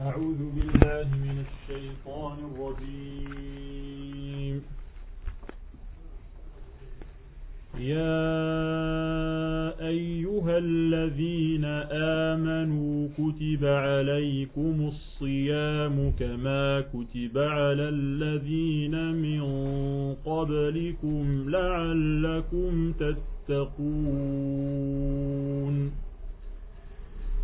أعوذ بالله من الشيطان الرجيم. يا أيها الذين آمنوا كتب عليكم الصيام كما كتب على الذين من قبلكم لعلكم تتقون.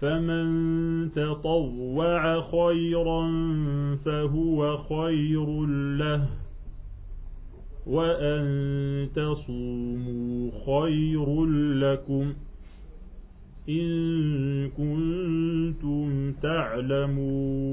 فمن تطوع خيرا فهو خير له وأن تصوموا خير لكم إن كنتم تعلمون.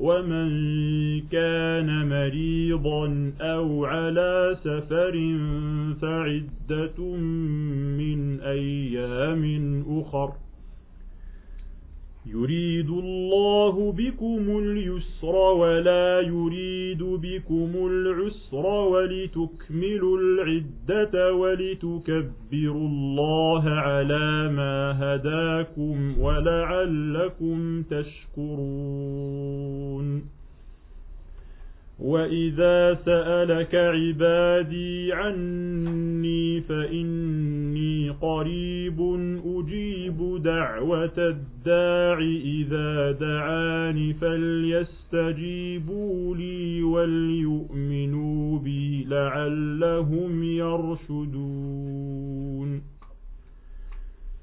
ومن كان مريضا أو على سفر فعدة من أيام أخر يريد الله بكم اليسر ولا يريد بكم العسر ولتكملوا العدة ولتكبروا الله على ما هداكم ولعلكم تشكرون. وإذا سألك عبادي عني فإني قريب أجيب دعوة الداع إذا دعاني فليستجيبوا لي وليؤمنوا بي لعلهم يرشدون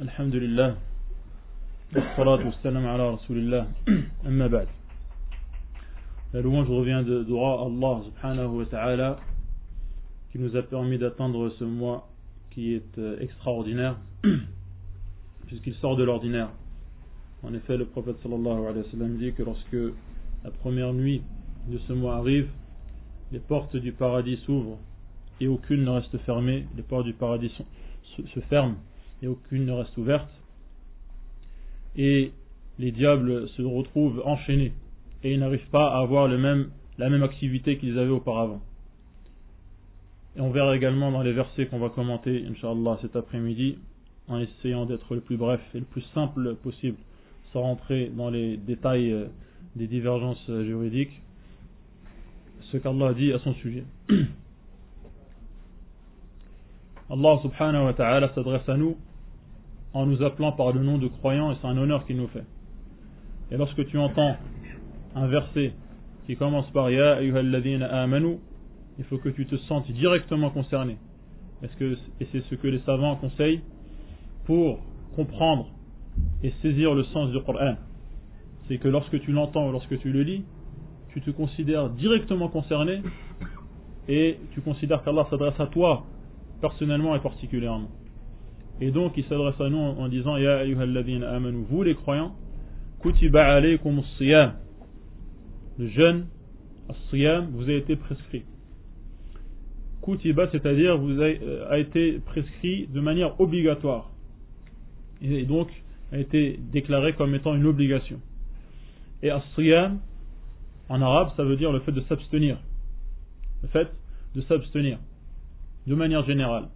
الحمد لله والصلاة والسلام على رسول الله أما بعد La louange revient de droit à Allah subhanahu wa ta'ala qui nous a permis d'atteindre ce mois qui est extraordinaire puisqu'il sort de l'ordinaire. En effet, le prophète sallallahu alayhi wa sallam dit que lorsque la première nuit de ce mois arrive, les portes du paradis s'ouvrent et aucune ne reste fermée, les portes du paradis se, se ferment et aucune ne reste ouverte. Et les diables se retrouvent enchaînés et ils n'arrivent pas à avoir même, la même activité qu'ils avaient auparavant. Et on verra également dans les versets qu'on va commenter, Inch'Allah, cet après-midi, en essayant d'être le plus bref et le plus simple possible, sans rentrer dans les détails euh, des divergences euh, juridiques, ce qu'Allah dit à son sujet. Allah subhanahu wa ta'ala s'adresse à nous en nous appelant par le nom de croyants et c'est un honneur qu'il nous fait. Et lorsque tu entends un verset qui commence par Ya ayyuhalladhina amanu, il faut que tu te sentes directement concerné. Et c'est ce que les savants conseillent pour comprendre et saisir le sens du Coran. C'est que lorsque tu l'entends ou lorsque tu le lis, tu te considères directement concerné et tu considères qu'Allah s'adresse à toi personnellement et particulièrement. Et donc il s'adresse à nous en disant Ya ayyuhalladhina amanu, vous les croyants, kutiba alaykum siyam Le jeûne, as-siyam, vous a été prescrit. Kutiba, c'est-à-dire vous a, euh, été prescrit de manière obligatoire. Et donc a été déclaré comme étant une obligation. Et as-siyam, en arabe, ça veut dire le fait de s'abstenir. Le fait de s'abstenir, de manière générale.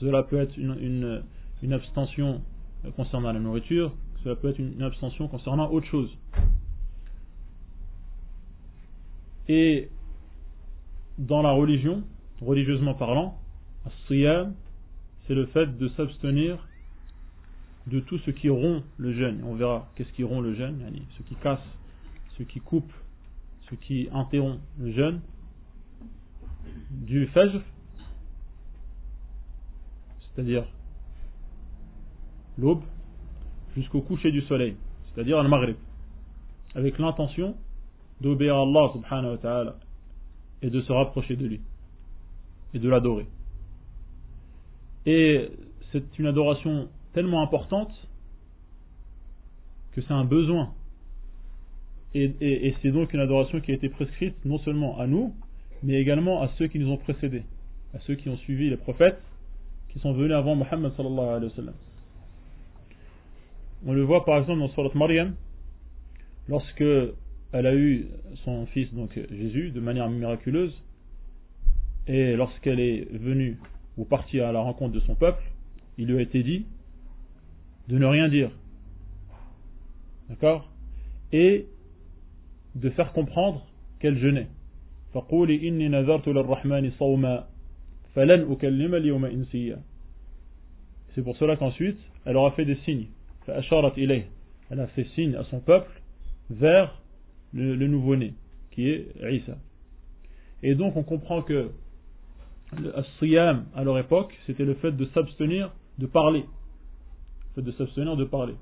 Cela peut être une, une, abstention concernant la nourriture, cela peut être une abstention concernant autre chose. Et dans la religion, religieusement parlant, siyam, c'est le fait de s'abstenir de tout ce qui rompt le jeûne. On verra qu'est-ce qui rompt le jeûne, ce qui casse, ce qui coupe, ce qui interrompt le jeûne. Du fajr, c'est-à-dire l'aube, jusqu'au coucher du soleil, c'est-à-dire le maghrib, avec l'intention d'obéir à Allah subhanahu wa ta'ala et de se rapprocher de lui et de l'adorer. Et c'est une adoration tellement importante que c'est un besoin. Et c'est donc une adoration qui a été prescrite non seulement à nous, mais également à ceux qui nous ont précédés, à ceux qui ont suivi les prophètes qui sont venus avant Muhammad. On le voit par exemple dans Surat Maryam, lorsque elle a eu son fils, donc Jésus, de manière miraculeuse, et lorsqu'elle est venue ou partie à la rencontre de son peuple, il lui a été dit de ne rien dire. D'accord? Et de faire comprendre qu'elle jeûnait. C'est pour cela qu'ensuite, elle aura fait des signes. Elle a fait signe à son peuple vers le, nouveau-né, qui est Isa. Et donc on comprend que le siyam à leur époque, c'était le fait de s'abstenir de parler. Le fait de s'abstenir de parler.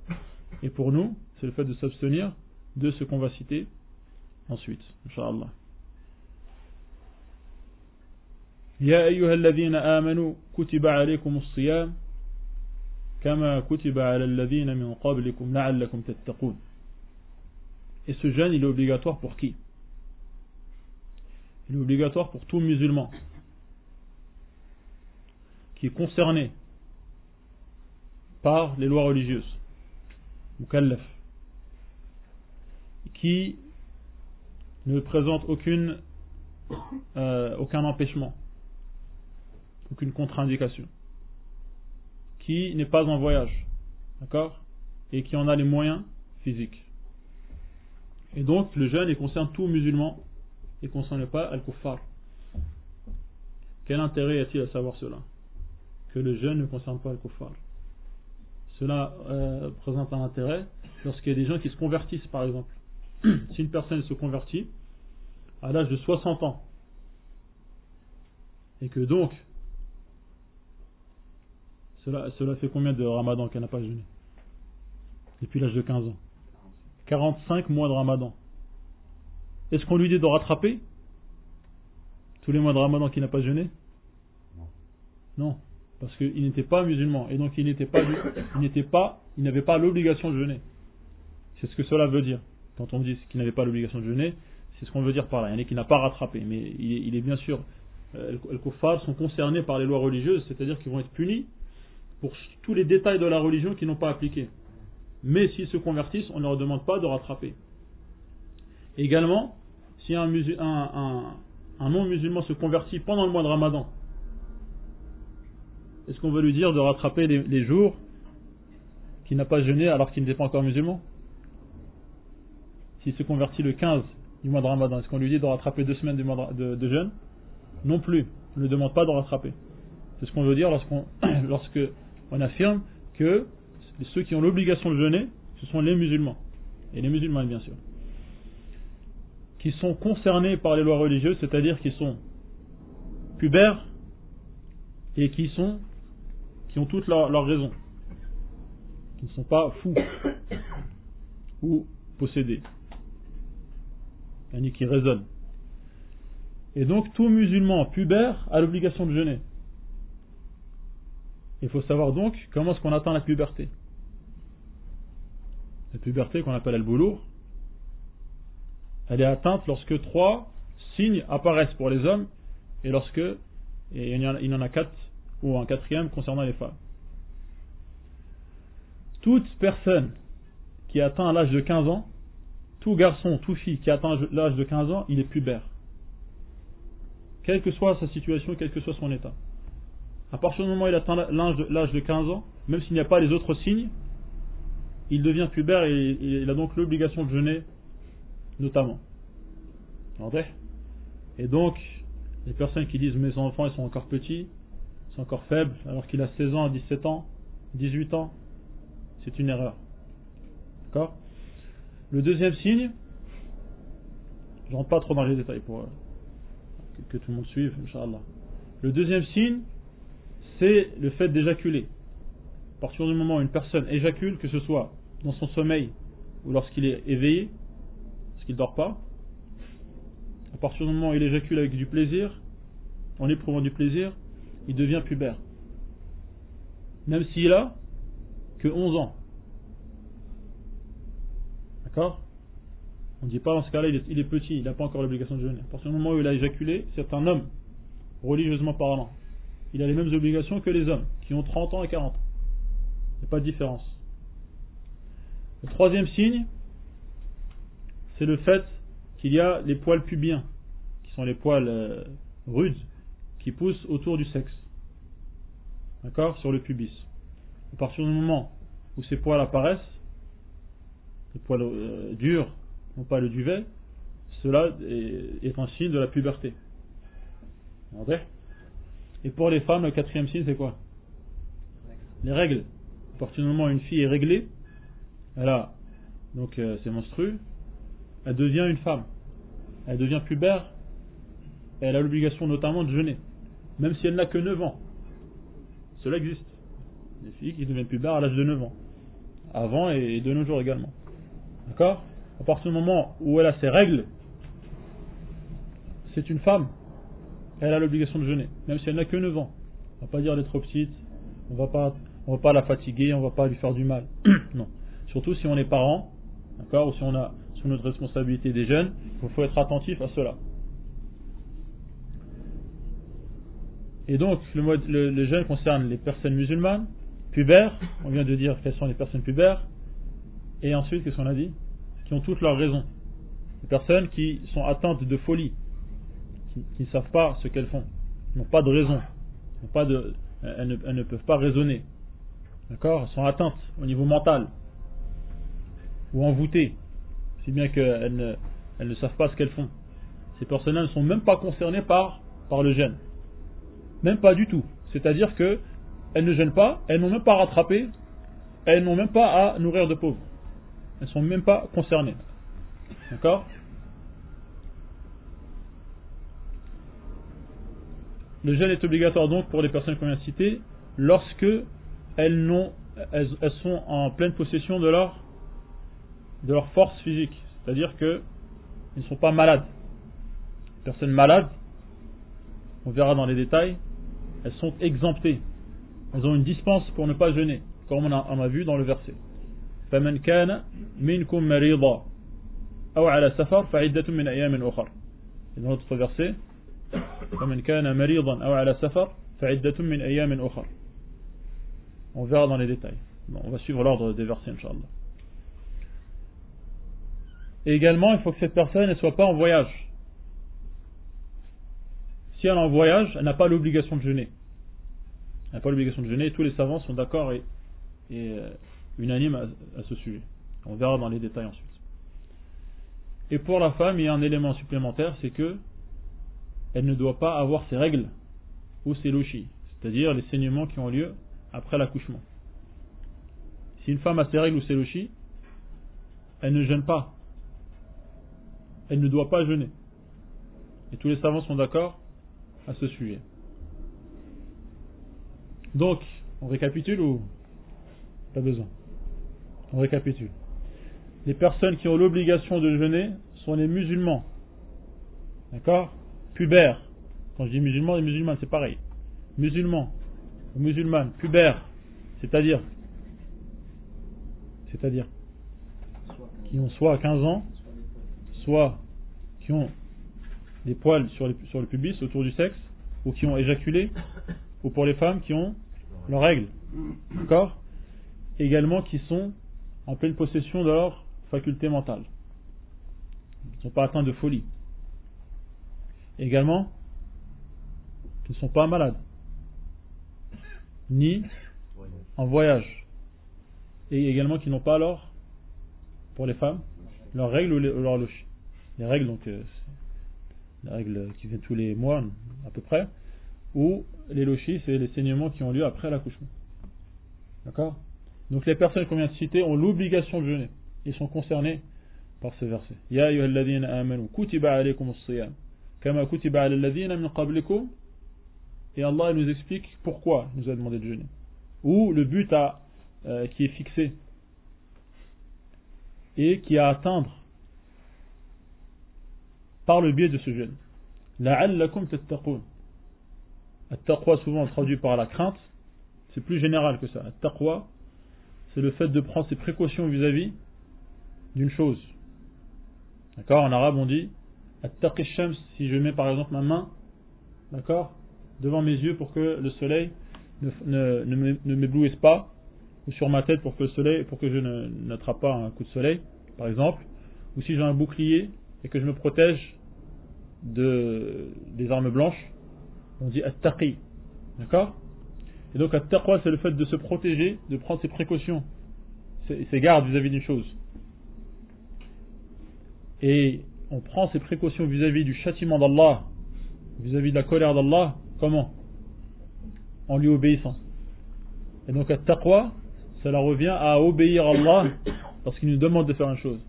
Et pour nous, c'est le fait de s'abstenir de ce qu'on va citer ensuite, Inch'Allah. يا أيها الذين آمنوا كتب عليكم الصيام كما كتب على الذين من قبلكم لعلكم تتقون Et ce jeûne, il est obligatoire pour qui Il est obligatoire pour tout musulman qui est concerné par les lois religieuses, mukallaf, qui ne présente aucune, euh, aucun empêchement, aucune contre-indication, qui n'est pas en voyage, d'accord Et qui en a les moyens physiques. Et donc, le jeûne, il concerne tout musulman, il ne concerne pas al-kuffar. Quel intérêt y a-t-il à savoir cela? Que le jeûne ne concerne pas al-kuffar. Cela euh, présente un intérêt lorsqu'il y a des gens qui se convertissent, par exemple. si une personne se convertit à l'âge de 60 ans, et que donc cela, fait combien de ramadan qu'elle n'a pas jeûné Depuis l'âge de 15 ans. 45 mois de ramadan. Est-ce qu'on lui dit de rattraper tous les mois de ramadan qu'il n'a pas jeûné Non. Parce qu'il n'était pas musulman. Et donc il n'était pas, il n'était pas, il n'avait pas l'obligation de jeûner. C'est ce que cela veut dire. Quand on dit qu'il n'avait pas l'obligation de jeûner, c'est ce qu'on veut dire par là. Il y en a qui n'a pas rattrapé. Mais il est, bien sûr, euh, les kuffars sont concernés par les lois religieuses, c'est-à-dire qu'ils vont être punis pour tous les détails de la religion qu'ils n'ont pas appliqués. Mais s'ils se convertissent, on ne leur demande pas de rattraper. Également, si un, non-musulman se convertit pendant le mois de Ramadan, est-ce qu'on veut lui dire de rattraper les, jours qu'il n'a pas jeûné alors qu'il n'était pas encore musulman? S'il se convertit le 15 du mois de Ramadan, est-ce qu'on lui dit de rattraper deux semaines de, jeûne? Non plus. On ne lui demande pas de rattraper. C'est ce qu'on veut dire lorsque on affirme que ceux qui ont l'obligation de jeûner, ce sont les musulmans. Et les musulmans, bien sûr. Qui sont concernés par les lois religieuses, c'est-à-dire qui sont pubères et qui sont qui ont toutes leurs leur raisons. Qui ne sont pas fous ou possédés. qui raisonnent. Et donc tout musulman pubère a l'obligation de jeûner. Il faut savoir donc comment est-ce qu'on atteint la puberté. La puberté qu'on appelle al-boulour, elle est atteinte lorsque trois signes apparaissent pour les hommes et lorsque et il, y en a, quatre ou un quatrième concernant les femmes. Toute personne qui atteint l'âge de 15 ans, tout garçon, tout fille qui atteint l'âge de 15 ans, il est pubère. Quelle que soit sa situation, quel que soit son état. À partir du moment où il atteint l'âge de 15 ans, même s'il n'y a pas les autres signes, il devient pubère et il a donc l'obligation de jeûner, notamment. Et donc, les personnes qui disent mes enfants ils sont encore petits, ils sont encore faibles, alors qu'il a 16 ans, 17 ans, 18 ans, c'est une erreur. D'accord? Le deuxième signe, je rentre pas trop dans les détails pour que, tout le monde suive, Inch'Allah. Le deuxième signe, c'est le fait d'éjaculer. À partir du moment où une personne éjacule, que ce soit dans son sommeil ou lorsqu'il est éveillé, parce qu'il ne dort pas, à partir du moment où il éjacule avec du plaisir, en éprouvant du plaisir, il devient pubère. Même s'il a que 11 ans. D'accord? On ne dit pas dans ce cas-là, il, est, petit, il n'a pas encore l'obligation de jeûner. À partir du moment où il a éjaculé, c'est un homme, religieusement parlant il a les mêmes obligations que les hommes, qui ont 30 ans et 40 ans. Il n'y a pas de différence. Le troisième signe, c'est le fait qu'il y a les poils pubiens, qui sont les poils euh, rudes, qui poussent autour du sexe. D'accord? Sur le pubis. À partir du moment où ces poils apparaissent, les poils euh, durs, non pas le duvet, cela est, un signe de la puberté. Vous et pour les femmes, le quatrième signe, c'est quoi Les règles. À partir du moment où une fille est réglée, elle a donc euh, c'est monstrueux, elle devient une femme. Elle devient pubère, et elle a l'obligation notamment de jeûner, même si elle n'a que 9 ans. Cela existe. Des filles qui deviennent pubères à l'âge de 9 ans. Avant et de nos jours également. D'accord? À partir du moment où elle a ses règles, c'est une femme elle a l'obligation de jeûner, même si elle n'a que 9 ans. On va pas dire trop petite, on va pas, on va pas la fatiguer, on va pas lui faire du mal. non. Surtout si on est parent, d'accord, ou si on a sous notre responsabilité des jeunes, il faut être attentif à cela. Et donc, le, le, le jeûne concerne les personnes musulmanes, pubères, on vient de dire quelles sont les personnes pubères, et ensuite, qu'est-ce qu'on a dit? Qui ont toutes leurs raisons. Les personnes qui sont atteintes de folie, qui, ne savent pas ce qu'elles font, n'ont pas de raison, elles, ne, peuvent pas raisonner. D'accord? Elles sont atteintes au niveau mental ou envoûtées, si bien qu'elles ne, elles ne savent pas ce qu'elles font. Ces personnes-là ne sont même pas concernées par, le gène. Même pas du tout. C'est-à-dire que elles ne gênent pas, elles n'ont même pas rattrapé, elles n'ont même pas à nourrir de pauvres. Elles ne sont même pas concernées. D'accord? Le jeûne est obligatoire donc pour les personnes qu'on vient de citer lorsque elles, elles, sont en pleine possession de leur, de leur force physique. C'est-à-dire qu'elles ne sont pas malades. Les personnes malades, on verra dans les détails, elles sont exemptées. Elles ont une dispense pour ne pas jeûner, comme on a, on a vu dans le verset. فمن كان منكم مريضا أو على سفر فعدة من أيام أخر. Et dans l'autre verset, on verra dans les détails. on va suivre l'ordre des versets, Inch'Allah. Et également, il faut que cette personne ne soit pas en voyage. Si elle est en voyage, elle n'a pas l'obligation de jeûner. Elle n'a pas l'obligation de jeûner. Tous les savants sont d'accord et, et euh, unanimes à, à, ce sujet. On verra dans les détails ensuite. Et pour la femme, il y a un élément supplémentaire, c'est que elle ne doit pas avoir ses règles ou ses lochis, c'est-à-dire les saignements qui ont lieu après l'accouchement. Si une femme a ses règles ou ses elle ne jeûne pas. Elle ne doit pas jeûner. Et tous les savants sont d'accord à ce sujet. Donc, on récapitule ou pas besoin? On récapitule. Les personnes qui ont l'obligation de jeûner sont les musulmans. D'accord? Pubères. Quand je dis musulmans, les musulmans, c'est pareil. Musulmans, musulmanes, pubères, c'est-à-dire c'est-à-dire qui ont soit 15 ans, soit qui ont des poils sur, sur le pubis autour du sexe, ou qui ont éjaculé, ou pour les femmes qui ont leurs règles. D'accord? Également qui sont en pleine possession de leur faculté mentale. Ils ne sont pas atteints de folie. Également, qui ne sont pas malades, ni en voyage, et également qui n'ont pas alors, pour les femmes, leurs règles ou leurs lochis. Les règles, donc, euh, les règles qui viennent tous les mois, à peu près, ou les lochis, c'est les saignements qui ont lieu après l'accouchement. D'accord? Donc les personnes qu'on vient de citer ont l'obligation de jeûner. Ils sont concernés par ce verset. Ya amanu kutiba alaykum kama kutiba alladhina min qablikum et Allah nous explique pourquoi il nous a demandé de jeûner. Ou le but à, euh, qui est fixé et qui est à atteindre par le biais de ce jeûne. La'allakum tattaqun. At-taqwa souvent traduit par la crainte, c'est plus général que ça. At-taqwa, c'est le fait de prendre ses précautions vis-à-vis d'une chose. D'accord? En arabe on dit si je mets par exemple ma main, d'accord, devant mes yeux pour que le soleil ne, ne, m'éblouisse pas, ou sur ma tête pour que le soleil, pour que je n'attrape pas un coup de soleil, par exemple, ou si j'ai un bouclier et que je me protège de, des armes blanches, on dit at-taqi. D'accord? Et donc at-taqwa, c'est le fait de se protéger, de prendre ses précautions, ses, gardes vis-à-vis d'une chose. Et on prend ses précautions vis-à-vis du châtiment d'Allah, vis-à-vis de la colère d'Allah, comment? En lui obéissant. Et donc at-taqwa, cela revient à obéir à Allah lorsqu'il nous demande de faire une chose.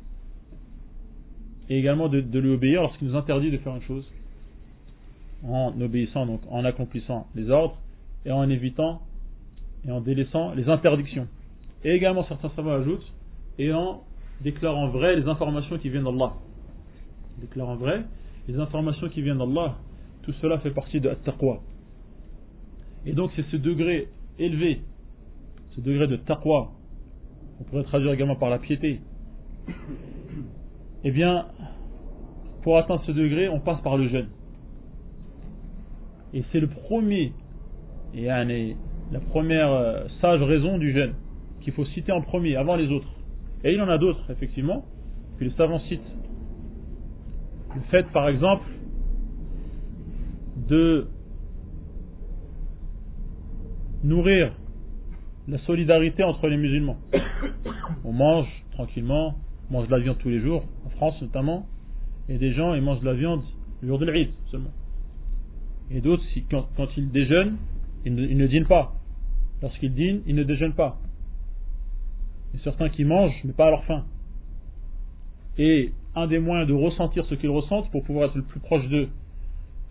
Et également de, de lui obéir lorsqu'il nous interdit de faire une chose en obéissant, donc en accomplissant les ordres et en évitant et en délaissant les interdictions. Et également, certains savants ajoutent, et en déclarant vrai les informations qui viennent d'Allah. Déclarant vrai les informations qui viennent d'Allah, tout cela fait partie de taqwa. Et donc, c'est ce degré élevé, ce degré de taqwa, on pourrait traduire également par la piété. Eh bien, pour atteindre ce degré, on passe par le jeûne. Et c'est le premier, et la première euh, sage raison du jeûne, qu'il faut citer en premier, avant les autres. Et il en a d'autres, effectivement, que les savants citent. Le fait, par exemple, de nourrir la solidarité entre les musulmans. On mange tranquillement, on mange de la viande tous les jours, en France notamment, et des gens ils mangent de la viande le jour de l'Eid seulement. Et d'autres, quand, ils déjeunent, ils ne, dînent pas. Lorsqu'ils dînent, ils ne déjeunent pas. Et certains qui mangent, mais pas à leur faim. Et un des moyens de ressentir ce qu'ils ressentent pour pouvoir être le plus proche d'eux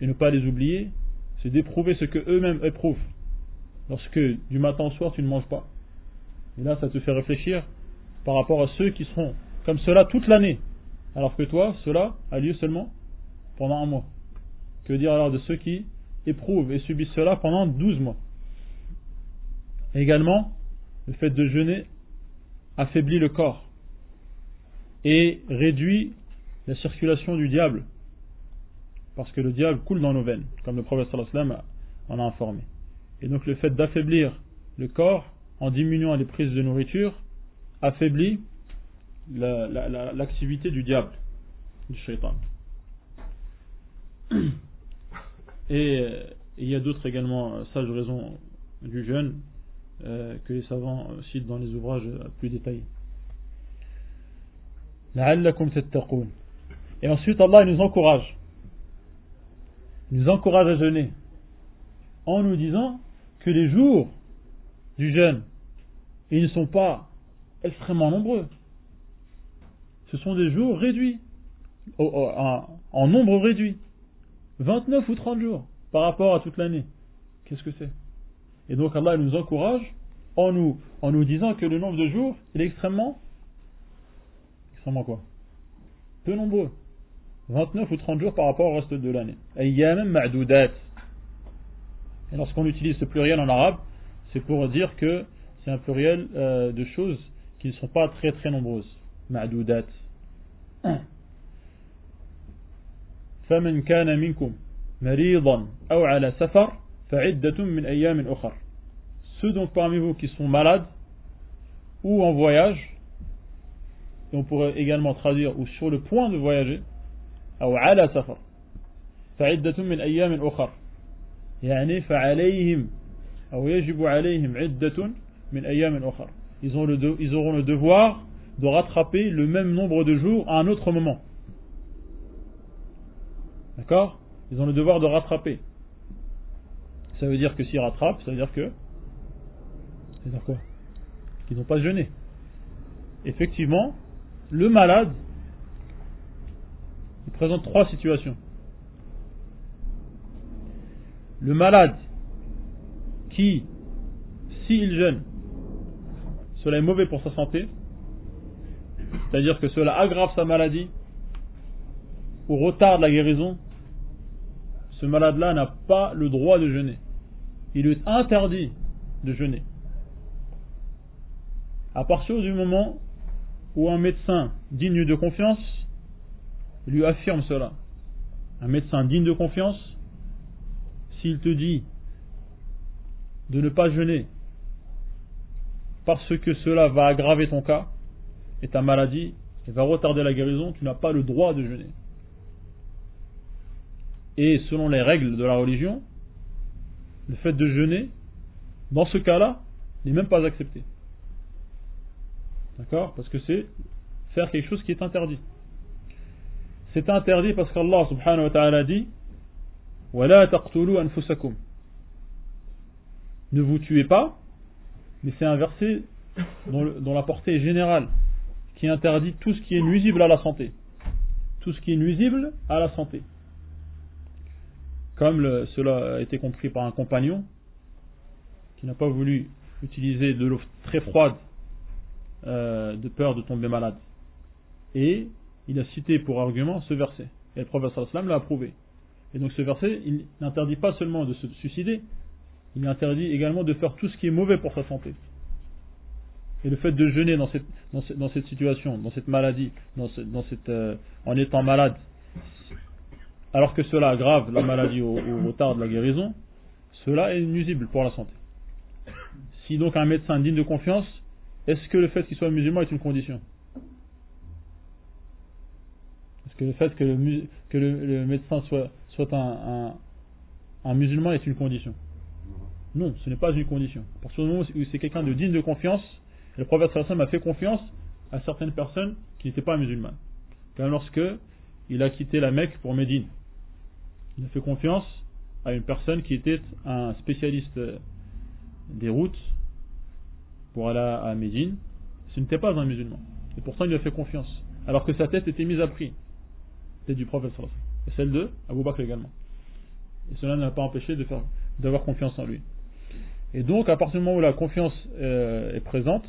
et ne pas les oublier, c'est d'éprouver ce que eux-mêmes éprouvent. Lorsque du matin au soir tu ne manges pas. Et là, ça te fait réfléchir par rapport à ceux qui seront comme cela toute l'année. Alors que toi, cela a lieu seulement pendant un mois. Que dire alors de ceux qui éprouvent et subissent cela pendant 12 mois? Également, le fait de jeûner affaiblit le corps et réduit la circulation du diable. Parce que le diable coule dans nos veines, comme le prophète en a informé. Et donc le fait d'affaiblir le corps en diminuant les prises de nourriture affaiblit l'activité du diable, du shaitan. Et euh, il y a d'autres également euh, sages raisons du jeûne euh, que les savants citent dans les ouvrages plus détaillés. Et ensuite, Allah nous encourage. Il nous encourage à jeûner. En nous disant que les jours du jeûne, ils ne sont pas extrêmement nombreux. Ce sont des jours réduits, en nombre réduit. 29 ou 30 jours par rapport à toute l'année. Qu'est-ce que c'est? Et donc Allah nous encourage en nous, en nous disant que le nombre de jours, est extrêmement, extrêmement quoi Peu nombreux. 29 ou 30 jours par rapport au reste de l'année. Ayyam ma'doudat. Et lorsqu'on utilise ce pluriel en arabe, c'est pour dire que c'est un pluriel euh, de choses qui ne sont pas très très nombreuses. Ma'doudat. فمن كان منكم مريضا أو على سفر فعدة من أيام أخر ceux donc parmi vous qui sont malades ou en voyage et on pourrait également traduire ou sur le point de voyager أو على سفر فعدة من أيام أخر يعني فعليهم أو يجب عليهم عدة من أيام أخر ils, ont le ils auront le devoir de rattraper le même nombre de jours à un autre moment d'accord ils ont le devoir de rattraper ça veut dire que s'ils rattrapent ça veut dire que c'est-à-dire quoi qu'ils n'ont pas jeûné effectivement le malade il présente trois situations. Le malade qui, s'il jeûne, cela est mauvais pour sa santé, c'est-à-dire que cela aggrave sa maladie ou retarde la guérison, ce malade-là n'a pas le droit de jeûner. Il est interdit de jeûner. À partir du moment où un médecin digne de confiance lui affirme cela. Un médecin digne de confiance, s'il te dit de ne pas jeûner parce que cela va aggraver ton cas et ta maladie et va retarder la guérison, tu n'as pas le droit de jeûner. Et selon les règles de la religion, le fait de jeûner, dans ce cas-là, n'est même pas accepté. D'accord? Parce que c'est faire quelque chose qui est interdit. C'est interdit parce qu'Allah subhanahu wa ta'ala dit Ne vous tuez pas, mais c'est un verset dont, la portée est générale, qui interdit tout ce qui est nuisible à la santé. Tout ce qui est nuisible à la santé. Comme cela a été compris par un compagnon qui n'a pas voulu utiliser de l'eau très froide euh, de peur de tomber malade. Et il a cité pour argument ce verset. Et le prophète sallam l'a approuvé. Et donc ce verset, il n'interdit pas seulement de se suicider, il interdit également de faire tout ce qui est mauvais pour sa santé. Et le fait de jeûner dans cette, situation, dans cette maladie, dans, cette, euh, en étant malade, alors que cela aggrave la maladie au, au retard de la guérison, cela est nuisible pour la santé. Si donc un médecin digne de confiance, est-ce que le fait qu'il soit musulman est une condition que le fait que le, médecin soit, un, musulman est une condition. Non, ce n'est pas une condition. Parce que moment où c'est quelqu'un de digne de confiance, le prophète a fait confiance à certaines personnes qui n'étaient pas musulmanes. Comme lorsque il a quitté la Mecque pour Médine. Il a fait confiance à une personne qui était un spécialiste des routes pour aller à Médine. Ce n'était pas un musulman. Et pourtant il lui a fait confiance. Alors que sa tête était mise à prix du prophète et celle de Abu Bakr également. Et cela n'a pas empêché d'avoir confiance en lui. Et donc, à partir du moment où la confiance euh, est présente,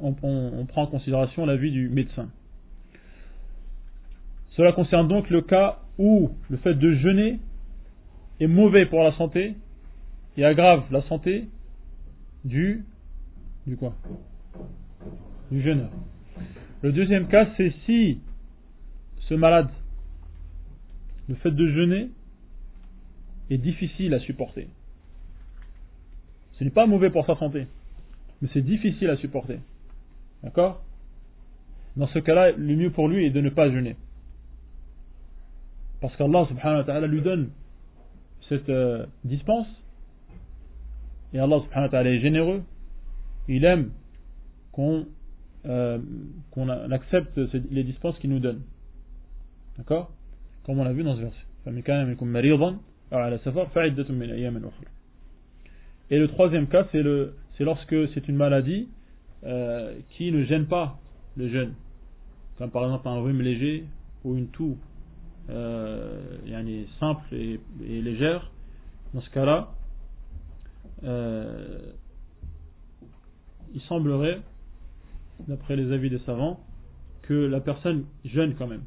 on, prend en considération l'avis du médecin. Cela concerne donc le cas où le fait de jeûner est mauvais pour la santé et aggrave la santé du du quoi Du jeûneur. Le deuxième cas, c'est si ce malade, le fait de jeûner est difficile à supporter. Ce n'est pas mauvais pour sa santé, mais c'est difficile à supporter. D'accord? Dans ce cas-là, le mieux pour lui est de ne pas jeûner. Parce qu'Allah subhanahu wa ta'ala lui donne cette euh, dispense. Et Allah subhanahu wa ta'ala est généreux. Il aime qu'on euh, accepte les dispenses qu'il nous donne. D'accord? Comme on l'a vu dans ce verset. Et le troisième cas, c'est lorsque c'est une maladie euh, qui ne gêne pas le jeûne, comme par exemple un rhume léger ou une toux euh, simple et, légère. Dans ce cas-là, il semblerait, d'après les avis des savants, que la personne jeûne quand même.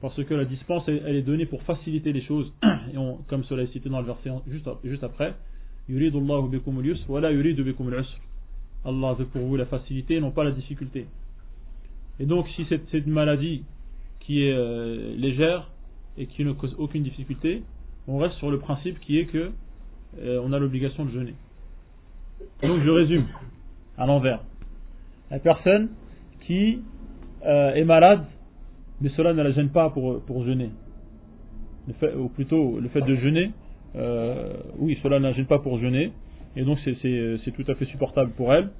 Parce que la dispense, elle, est donnée pour faciliter les choses. Et comme cela est cité dans le verset juste, juste après, Allah veut pour vous la facilité non pas la difficulté. Et donc, si c'est une maladie qui est euh, légère et qui ne cause aucune difficulté, on reste sur le principe qui est que euh, on a l'obligation de jeûner. Donc, je résume à l'envers. La personne qui euh, est malade, mais cela ne la gêne pas pour, pour jeûner. ou plutôt, le fait de jeûner, oui, cela ne la gêne pas pour jeûner, et donc c'est tout à fait supportable pour elle,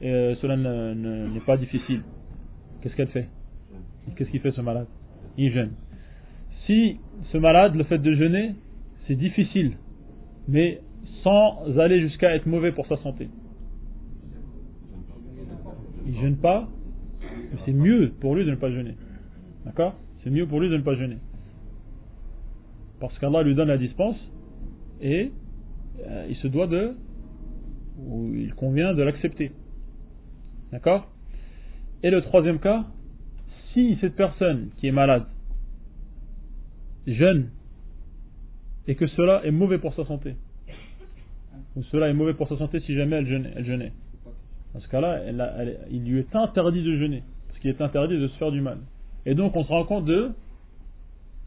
et euh, cela n'est pas difficile. Qu'est-ce qu'elle fait? Qu'est-ce qu'il fait ce malade? Il jeûne. Si ce malade, le fait de jeûner, c'est difficile, mais sans aller jusqu'à être mauvais pour sa santé. Jeûne pas, c'est mieux pour lui de ne pas jeûner. D'accord? C'est mieux pour lui de ne pas jeûner. Parce qu'Allah lui donne la dispense et euh, il se doit de où il convient de l'accepter. D'accord? Et le troisième cas, si cette personne qui est malade jeûne et que cela est mauvais pour sa santé, ou cela est mauvais pour sa santé si jamais elle jeûnait, dans ce cas-là, il lui est interdit de jeûner, parce qu'il est interdit de se faire du mal. Et donc on se rend compte de,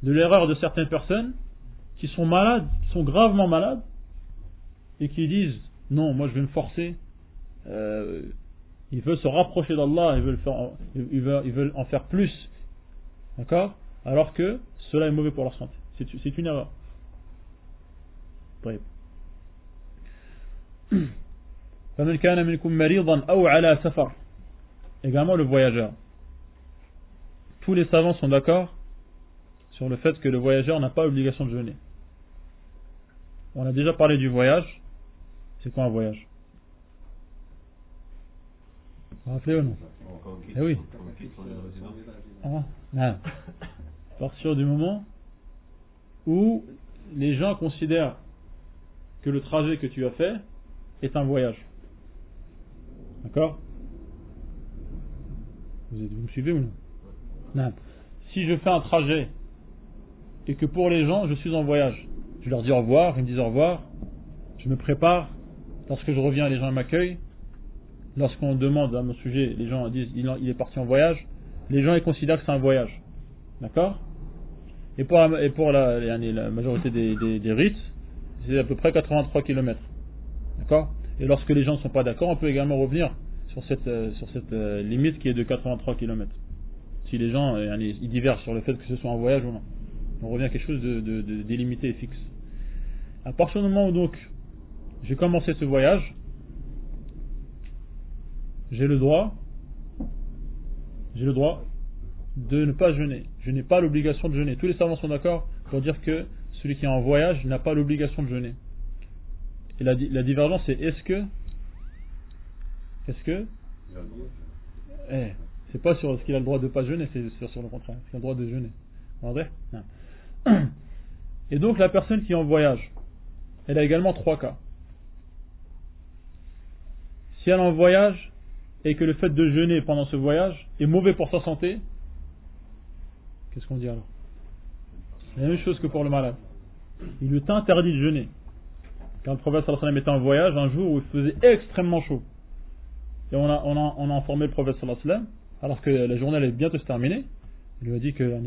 de l'erreur de certaines personnes qui sont malades, qui sont gravement malades, et qui disent non, moi je vais me forcer. Euh, ils veulent se rapprocher d'Allah, ils veulent, ils, veulent, en faire plus. D'accord? Alors que cela est mauvais pour leur santé. C'est une erreur. Également le voyageur. Tous les savants sont d'accord sur le fait que le voyageur n'a pas l'obligation de jeûner. On a déjà parlé du voyage. C'est quoi un voyage? Vous rappelez ou non? Eh oui. Ah, à partir du moment où les gens considèrent que le trajet que tu as fait est un voyage. D'accord vous, me suivez ou non Non. Si je fais un trajet et que pour les gens je suis en voyage, je leur dis au revoir, ils me disent au revoir, je me prépare, Lorsque je reviens, les gens m'accueillent. Lorsqu'on demande à mon sujet, les gens disent il est parti en voyage. Les gens ils considèrent que c'est un voyage. D'accord Et pour, la, et pour la, la majorité des, rites, c'est à peu près 83 km. D'accord Et lorsque les gens ne sont pas d'accord, on peut également revenir sur cette, euh, sur cette euh, limite qui est de 83 km. Si les gens euh, ils divergent sur le fait que ce soit un voyage ou non. On revient à quelque chose de, délimité et fixe. À partir du moment où donc j'ai commencé ce voyage, j'ai le droit, j'ai le droit de ne pas jeûner. Je n'ai pas l'obligation de jeûner. Tous les savants sont d'accord pour dire que celui qui est en voyage n'a pas l'obligation de jeûner. Et la, divergence c'est est-ce que, est-ce que, eh, c'est pas sur ce qu'il a le droit de ne pas jeûner, c'est sur, le contraire, qu'il a le droit de jeûner. Et donc la personne qui est en voyage, elle a également trois cas. Si elle est en voyage et que le fait de jeûner pendant ce voyage est mauvais pour sa santé, qu'est-ce qu'on dit alors? La même chose que pour le malade. Il lui est interdit de jeûner. Quand le prophète sallallahu était en voyage, un jour où il faisait extrêmement chaud, et on a, informé le prophète sallallahu alors que la journée allait bientôt se terminer, il lui a dit que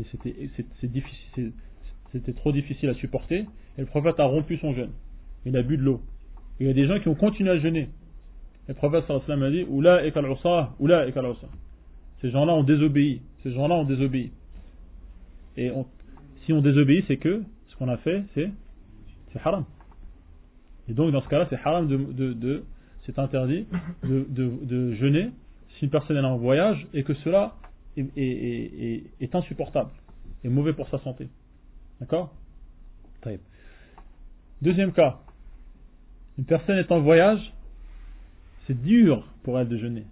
c'était trop difficile à supporter, et le prophète a rompu son jeûne. Il a bu de l'eau. Il y a des gens qui ont continué à jeûner. Le prophète sallallahu a dit Oula et Oula et Ces gens-là ont désobéi. Ces gens-là ont désobéi. Et si on désobéit, c'est que ce qu'on a fait, c'est haram. Et donc, dans ce cas-là, c'est haram de, de, c'est interdit de, de, jeûner si une personne est en voyage et que cela est, est, est, insupportable. est mauvais pour sa santé. D'accord? Deuxième cas, une personne est en voyage, c'est dur pour elle de jeûner.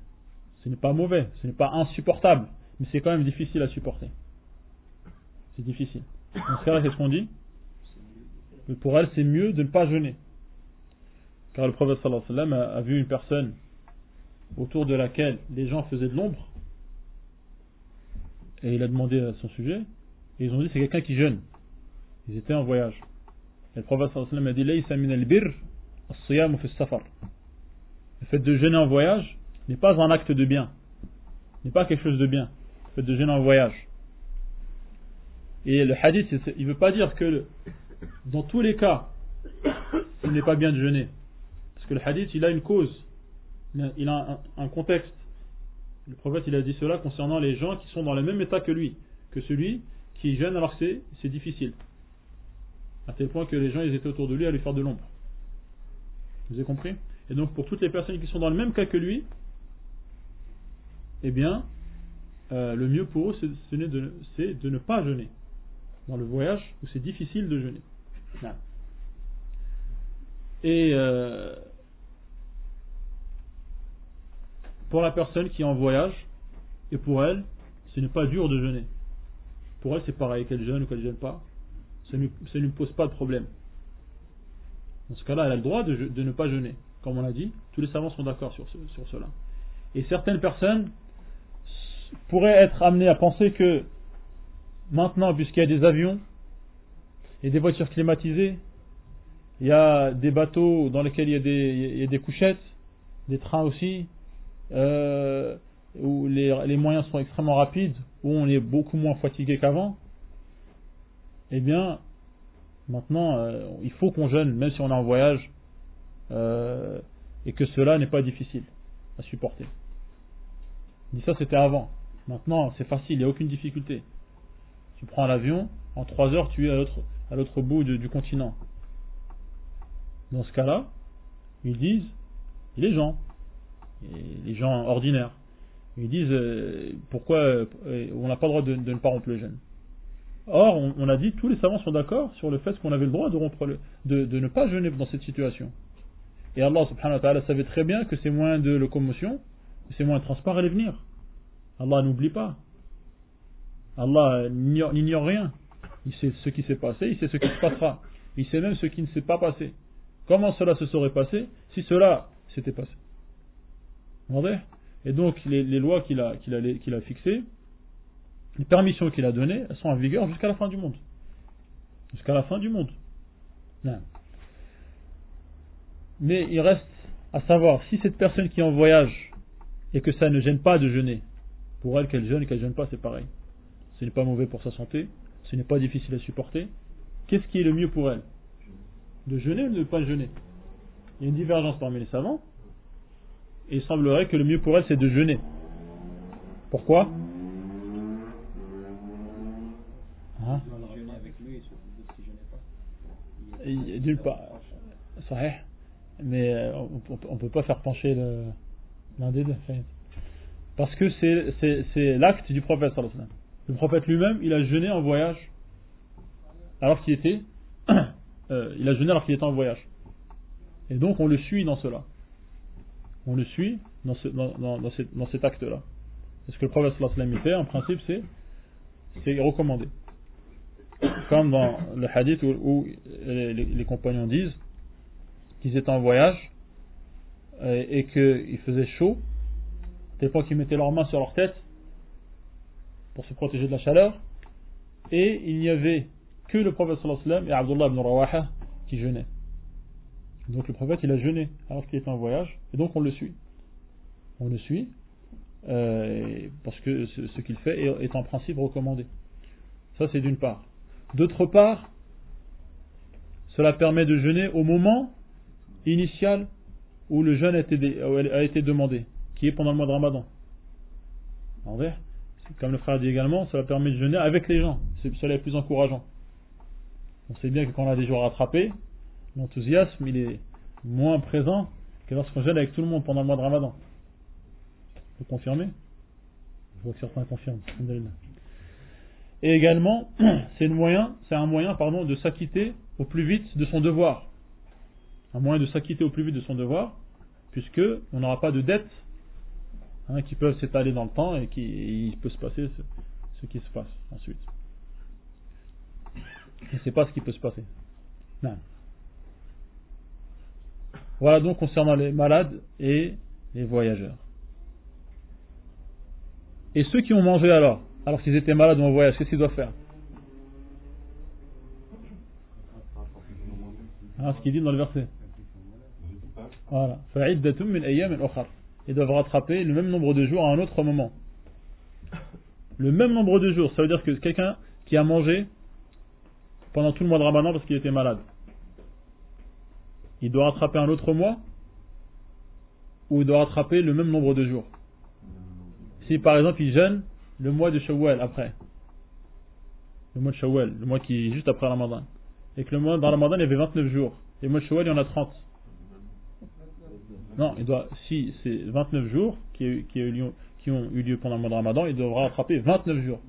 Ce n'est pas mauvais, ce n'est pas insupportable, mais c'est quand même difficile à supporter. C'est difficile. Dans ce cas-là, qu'est-ce qu'on dit Pour elle, c'est mieux de ne pas jeûner. Car le prophète a vu une personne autour de laquelle les gens faisaient de l'ombre, et il a demandé à son sujet, et ils ont dit c'est quelqu'un qui jeûne. Ils étaient en voyage. Et le prophète sallallahu alayhi wa sallam a dit bir safar. Le fait de jeûner en voyage n'est pas un acte de bien, n'est pas quelque chose de bien. Le fait de jeûner en voyage. Et le hadith, il ne veut pas dire que dans tous les cas, ce n'est pas bien de jeûner. Parce que le hadith, il a une cause, il a un, contexte. Le prophète, il a dit cela concernant les gens qui sont dans le même état que lui, que celui qui jeûne alors que c'est difficile. À tel point que les gens, ils étaient autour de lui à lui faire de l'ombre. Vous avez compris? Et donc, pour toutes les personnes qui sont dans le même cas que lui, eh bien, euh, le mieux pour eux, c'est de, de, ne pas jeûner. Dans le voyage où c'est difficile de jeûner. Et euh, pour la personne qui est en voyage, et pour elle, ce n'est pas dur de jeûner. Pour elle, c'est pareil, qu'elle jeûne ou qu'elle ne jeûne pas. Ça ne lui pose pas de problème. Dans ce cas-là, elle a le droit de, ne pas jeûner. Comme on l'a dit, tous les savants sont d'accord sur, cela. Et certaines personnes pourraient être amenées à penser que maintenant, puisqu'il y a des avions et des voitures climatisées, il y a des bateaux dans lesquels il y a des couchettes, des trains aussi, euh, où les, moyens sont extrêmement rapides, où on est beaucoup moins fatigué qu'avant, eh bien, maintenant, euh, il faut qu'on jeûne, même si on est en voyage, euh, et que cela n'est pas difficile à supporter. Dit ça, c'était avant. Maintenant, c'est facile, il n'y a aucune difficulté. Tu prends l'avion, en trois heures, tu es à l'autre bout du continent. Dans ce cas-là, ils disent, les gens, les gens ordinaires, ils disent euh, pourquoi euh, on n'a pas le droit de, ne pas rompre le jeûne. Or, on, a dit, tous les savants sont d'accord sur le fait qu'on avait le droit de, rompre de, ne pas jeûner dans cette situation. Et Allah subhanahu wa ta'ala savait très bien que ces moyens de locomotion, ces moyens de transport allaient venir. Allah n'oublie pas. Allah n'ignore rien. Il sait ce qui s'est passé, il sait ce qui se passera. Il sait même ce qui ne s'est pas passé. Comment cela se serait passé si cela s'était passé? Et donc les, lois qu'il a, fixées, les permissions qu'il a données, elles sont en vigueur jusqu'à la fin du monde. Jusqu'à la fin du monde. Mais il reste à savoir si cette personne qui est en voyage et que ça ne gêne pas de jeûner, pour elle qu'elle jeûne et qu'elle ne jeûne pas, c'est pareil. Ce n'est pas mauvais pour sa santé, ce n'est pas difficile à supporter. Qu'est-ce qui est le mieux pour elle? De jeûner ou de ne pas jeûner? Il y a une divergence parmi les savants. Il semblerait que le mieux pour elle, c'est de jeûner. Pourquoi hein D'une part, mais euh, on ne peut pas faire pencher l'un des deux. Parce que c'est l'acte du prophète. Le prophète lui-même, il a jeûné en voyage alors qu'il était euh, il a jeûné alors qu'il était en voyage. Et donc on le suit dans cela. On le suit dans, cet acte-là. Ce que le prophète sallallahu fait, en principe, c'est, c'est recommandé. Comme dans le hadith où, les, compagnons disent qu'ils étaient en voyage euh, et, qu'il faisait chaud, tel point qu'ils mettaient leurs mains sur leur tête pour se protéger de la chaleur, et il n'y avait que le prophète sallallahu et Abdullah ibn Rawaha qui jeûnaient. Donc le prophète il a jeûné alors qu'il était en voyage et donc on le suit. On le suit euh, parce que ce, qu'il fait est, en principe recommandé. Ça c'est d'une part. D'autre part, cela permet de jeûner au moment initial où le jeûne a été, demandé, qui est pendant le mois de Ramadan. Comme le frère dit également, cela permet de jeûner avec les gens. C'est cela est plus encourageant. On sait bien que quand on a des jours rattrapés, l'enthousiasme il est moins présent que lorsqu'on gêne avec tout le monde pendant le mois de Ramadan. Vous confirmez? Je vois que certains confirment. Et également, c'est un moyen, pardon, de s'acquitter au plus vite de son devoir. Un moyen de s'acquitter au plus vite de son devoir, puisque on n'aura pas de dettes hein, qui peuvent s'étaler dans le temps et qui il peut se passer ce, ce qui se passe ensuite. Et c'est pas ce qui peut se passer. Non. Voilà donc concernant les malades et les voyageurs. Et ceux qui ont mangé alors, alors qu'ils étaient malades ou en voyage, qu'est-ce qu'ils doivent faire? Ah, Ce qu'il dit dans le verset. Voilà. Ils doivent rattraper le même nombre de jours à un autre moment. Le même nombre de jours, ça veut dire que quelqu'un qui a mangé pendant tout le mois de Ramadan parce qu'il était malade, il doit rattraper un autre mois ou il doit rattraper le même nombre de jours. Si par exemple il jeûne le mois de Shawwal après, le mois de Shawwal, le mois qui est juste après Ramadan, et que le mois dans Ramadan il y avait 29 jours, et le mois de Shawwal il y en a 30. Non, il doit, si c'est 29 jours qui, qui, qui, ont eu lieu pendant le mois de Ramadan, il devra rattraper 29 jours.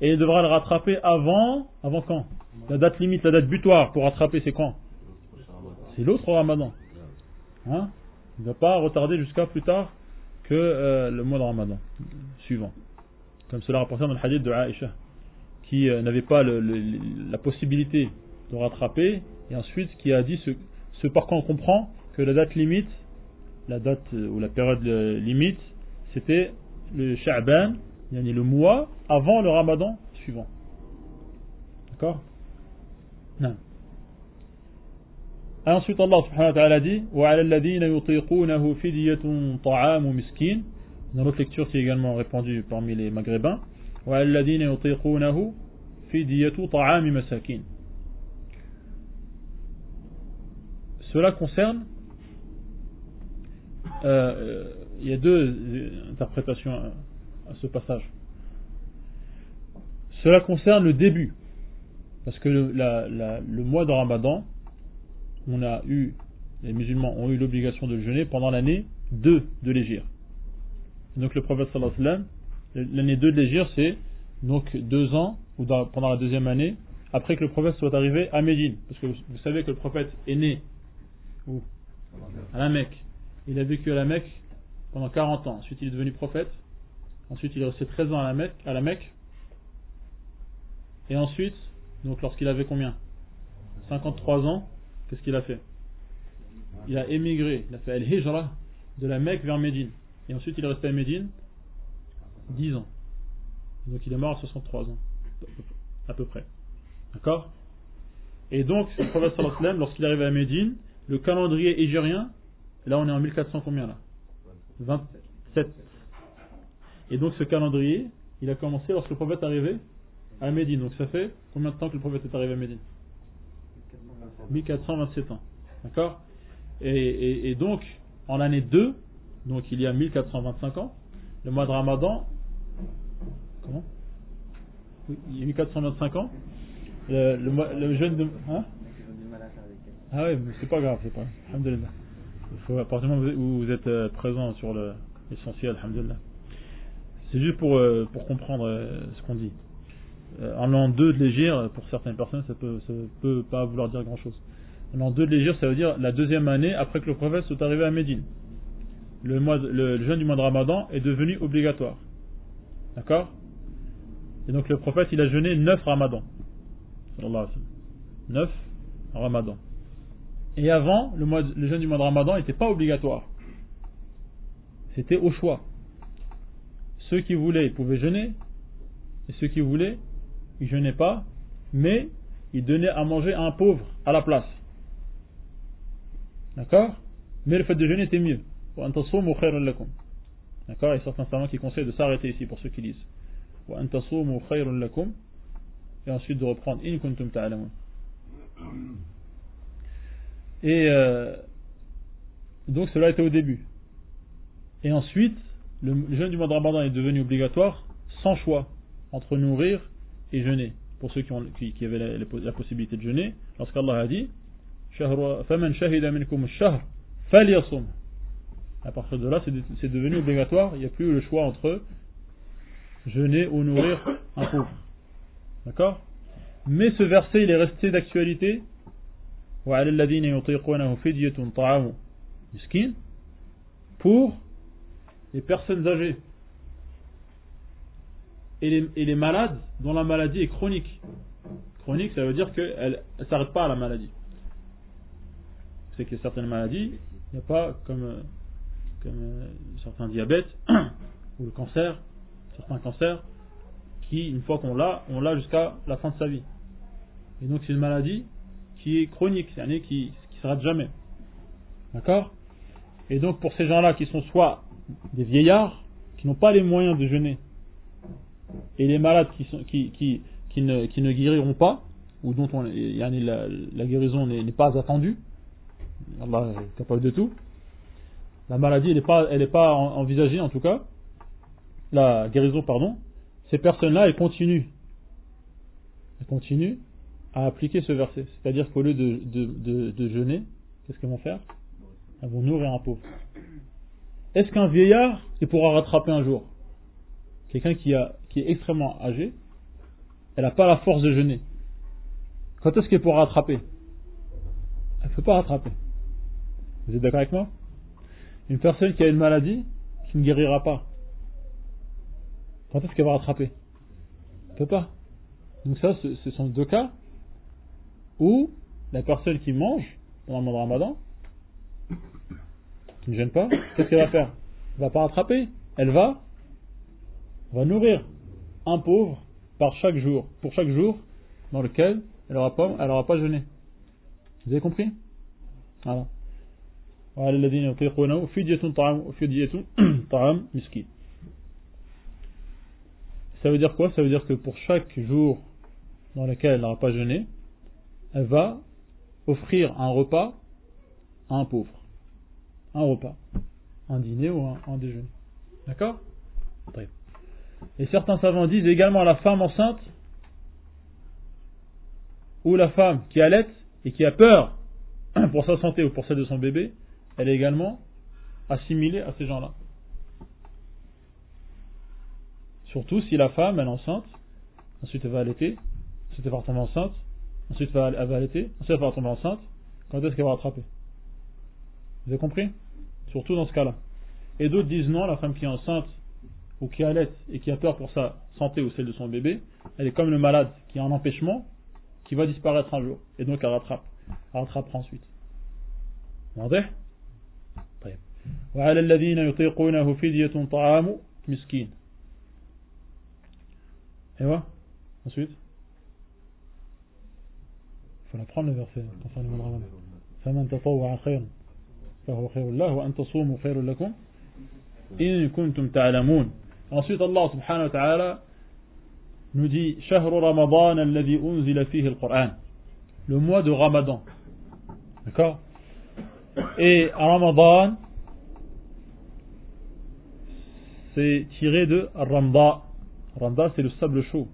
Et il devra le rattraper avant, avant quand? La date limite, la date butoir pour rattraper, c'est quand? C'est l'autre Ramadan. Hein? Il ne va pas retarder jusqu'à plus tard que euh, le mois de Ramadan suivant. Comme cela rapporté dans le hadith de Aïcha, qui euh, n'avait pas la possibilité de rattraper, et ensuite qui a dit ce, ce par quoi on comprend que la date limite, la date euh, ou la période limite, c'était le Sha'ban, yani le mois avant le ramadan suivant. D'accord? Non. Et ensuite, Allah subhanahu wa ta'ala dit Dans l'autre lecture qui est également répandue parmi les maghrébins Cela concerne euh, il y a deux interprétations à, ce passage. Cela concerne le début, parce que le, mois de Ramadan on a eu, les musulmans ont eu l'obligation de jeûner pendant l'année 2 de l'Égir. Donc le prophète sallallahu alayhi wa l'année 2 de l'Égir, c'est donc deux ans, ou pendant la deuxième année, après que le prophète soit arrivé à Médine. Parce que vous savez que le prophète est né À la Mecque. Il a vécu à la Mecque pendant 40 ans. Ensuite, il est devenu prophète. Ensuite, il est resté 13 ans à la Mecque. À la Mecque. Et ensuite, donc lorsqu'il avait combien? 53 ans, qu'est-ce qu'il a fait? Il a émigré, il a fait Al-Hijra de la Mecque vers Médine. Et ensuite il est resté à Médine 10 ans. Donc il est mort à 63 ans, à peu près. D'accord? Et donc, le prophète lorsqu'il est arrivé à Médine, le calendrier égérien, là on est en 1400 combien là? 27. Et donc ce calendrier, il a commencé lorsque le prophète est arrivé à Médine. Donc ça fait combien de temps que le prophète est arrivé à Médine? 1427 ans. D'accord? Et, donc, en l'année 2, donc il y a 1425 ans, le mois de Ramadan, comment? Oui, il y a 1425 ans, le, le, jeune de. Hein? Ah oui, mais c'est pas grave, c'est pas. Alhamdulillah. À partir du moment où vous êtes euh, présent sur l'essentiel, alhamdulillah. C'est juste pour, euh, pour comprendre euh, ce qu'on dit. Euh, un l'an 2 de légir, pour certaines personnes, ça peut, ça peut pas vouloir dire grand chose. Un l'an 2 de légir, ça veut dire la deuxième année après que le prophète soit arrivé à Médine. Le, mois, le, jeûne du mois de Ramadan est devenu obligatoire. D'accord? Et donc le prophète, il a jeûné 9 Ramadans. 9 Ramadans. Et avant, le, mois, le jeûne du mois de Ramadan n'était pas obligatoire. C'était au choix. Ceux qui voulaient, pouvaient jeûner. Et ceux qui voulaient, il jeûnait pas, mais il donnait à manger à un pauvre à la place. D'accord? Mais le fait de jeûner était mieux. D'accord? A certains savants qui conseillent de s'arrêter ici pour ceux qui lisent. Et ensuite de reprendre Et euh, donc cela était au début. Et ensuite, le jeûne du mois de Ramadan est devenu obligatoire sans choix entre nourrir et jeûner. Pour ceux qui, avaient la, possibilité de jeûner, lorsqu'Allah a dit à partir de là, c'est devenu obligatoire. Il n'y a plus le choix entre jeûner ou nourrir un pauvre. D'accord? Mais ce verset, il est resté d'actualité. Pour les personnes âgées et les, malades dont la maladie est chronique. Chronique, ça veut dire qu'elle ne s'arrête pas à la maladie. C'est que certaines maladies, il n'y a pas comme, euh, euh, certains diabètes ou le cancer, certains cancers, qui, une fois qu'on l'a, on l'a jusqu'à la fin de sa vie. Et donc c'est une maladie qui est chronique, c'est une qui ne s'arrête jamais. D'accord? Et donc pour ces gens-là qui sont soit des vieillards, qui n'ont pas les moyens de jeûner, et les malades qui, ne, guériront pas, ou dont on, la, guérison n'est pas attendue, capable de tout, la maladie n'est pas, pas envisagée en tout cas, la guérison, pardon, ces personnes-là, elles continuent. Elles continuent à appliquer ce verset. C'est-à-dire qu'au lieu de, jeûner, qu'est-ce qu'elles vont faire? Elles vont nourrir un pauvre. Est-ce qu'un vieillard, il pourra rattraper un jour? Quelqu'un qui, est extrêmement âgé, elle n'a pas la force de jeûner. Quand est-ce qu'elle pourra rattraper? Elle ne peut pas rattraper. Vous êtes d'accord avec moi? Une personne qui a une maladie, qui ne guérira pas. Quand est-ce qu'elle va rattraper? Elle ne peut pas. Donc ça, ce sont deux cas où la personne qui mange pendant le ramadan, qui ne gêne pas, qu'est-ce qu'elle va faire Elle va pas rattraper. Elle va, va nourrir un pauvre par chaque jour, pour chaque jour dans lequel elle n'aura pas, elle aura pas jeûné. Vous avez compris? Voilà. Ça veut dire quoi? Ça veut dire que pour chaque jour dans lequel elle n'aura pas jeûné, elle va offrir un repas à un pauvre. Un repas. Un dîner ou un, déjeuner. D'accord? Et certains savants disent également à la femme enceinte ou la femme qui allait et qui a peur pour sa santé ou pour celle de son bébé, elle est également assimilée à ces gens-là. Surtout si la femme, elle est enceinte, ensuite elle va allaiter, ensuite elle va tomber enceinte, ensuite elle va allaiter, ensuite elle va tomber enceinte, quand est-ce qu'elle va rattraper? Vous avez compris? Surtout dans ce cas-là. Et d'autres disent non, la femme qui est enceinte ou qui allait et qui a peur pour sa santé ou celle de son bébé, elle est comme le malade qui a un empêchement qui va disparaître un jour. Et donc elle rattrape. Elle rattrapera ensuite. واضح؟ طيب وعلى الذين يطيقونه فدية طعام مسكين ايوه ensuite faut l'apprendre le verset concernant le ramadan فمن تطوع خيرا فهو خير الله وأن تصوموا خير لكم إن كنتم تعلمون ensuite Allah subhanahu wa ta'ala nous dit شهر رمضان الذي أنزل فيه القرآن le mois de Ramadan d'accord et Ramadan c'est tiré de Ramda Randa, c'est le sable chaud,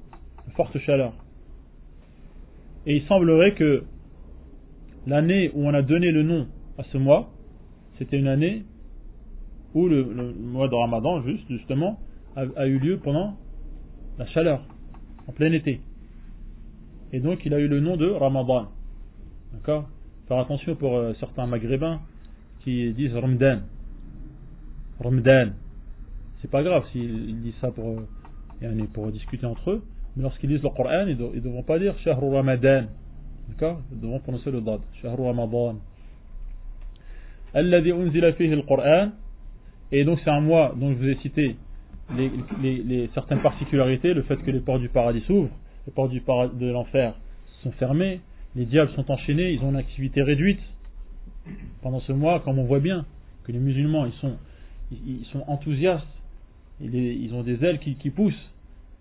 la forte chaleur. Et il semblerait que l'année où on a donné le nom à ce mois, c'était une année où le, mois de Ramadan, juste, justement, a, eu lieu pendant la chaleur, en plein été. Et donc il a eu le nom de Ramadan. D'accord? Faire attention pour euh, certains maghrébins qui disent Ramadan. Ramadan. C'est pas grave s'ils disent ça pour. Euh, pour discuter entre eux. Mais lorsqu'ils lisent le Coran, ils ne devront pas dire Shahru Ramadan. D'accord? Ils devront prononcer le dad. Shahru Ramadan. Alladhi unzila fihi le Coran. Et donc c'est un mois dont je vous ai cité les, certaines particularités, le fait que les portes du paradis s'ouvrent, les portes de l'enfer sont fermées, les diables sont enchaînés, ils ont une activité réduite. Pendant ce mois, comme on voit bien que les musulmans ils sont, enthousiastes, ils ont des ailes qui, poussent,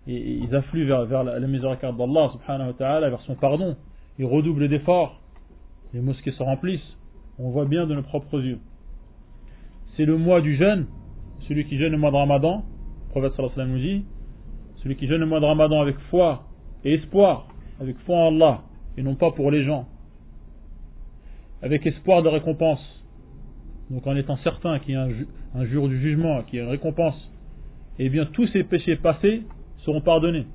et, ils affluent vers, vers la, miséricorde d'Allah subhanahu wa ta'ala, vers son pardon. Ils redoublent d'efforts. Les mosquées se remplissent. On voit bien de nos propres yeux. C'est le mois du jeûne. Celui qui jeûne le mois de Ramadan, le prophète sallallahu alayhi wa nous dit, celui qui jeûne le mois de Ramadan avec foi et espoir, avec foi en Allah, et non pas pour les gens, avec espoir de récompense, donc en étant certain qu'il y a un, jour du jugement, qu'il y a une récompense, eh bien tous ces péchés passés seront pardonnés.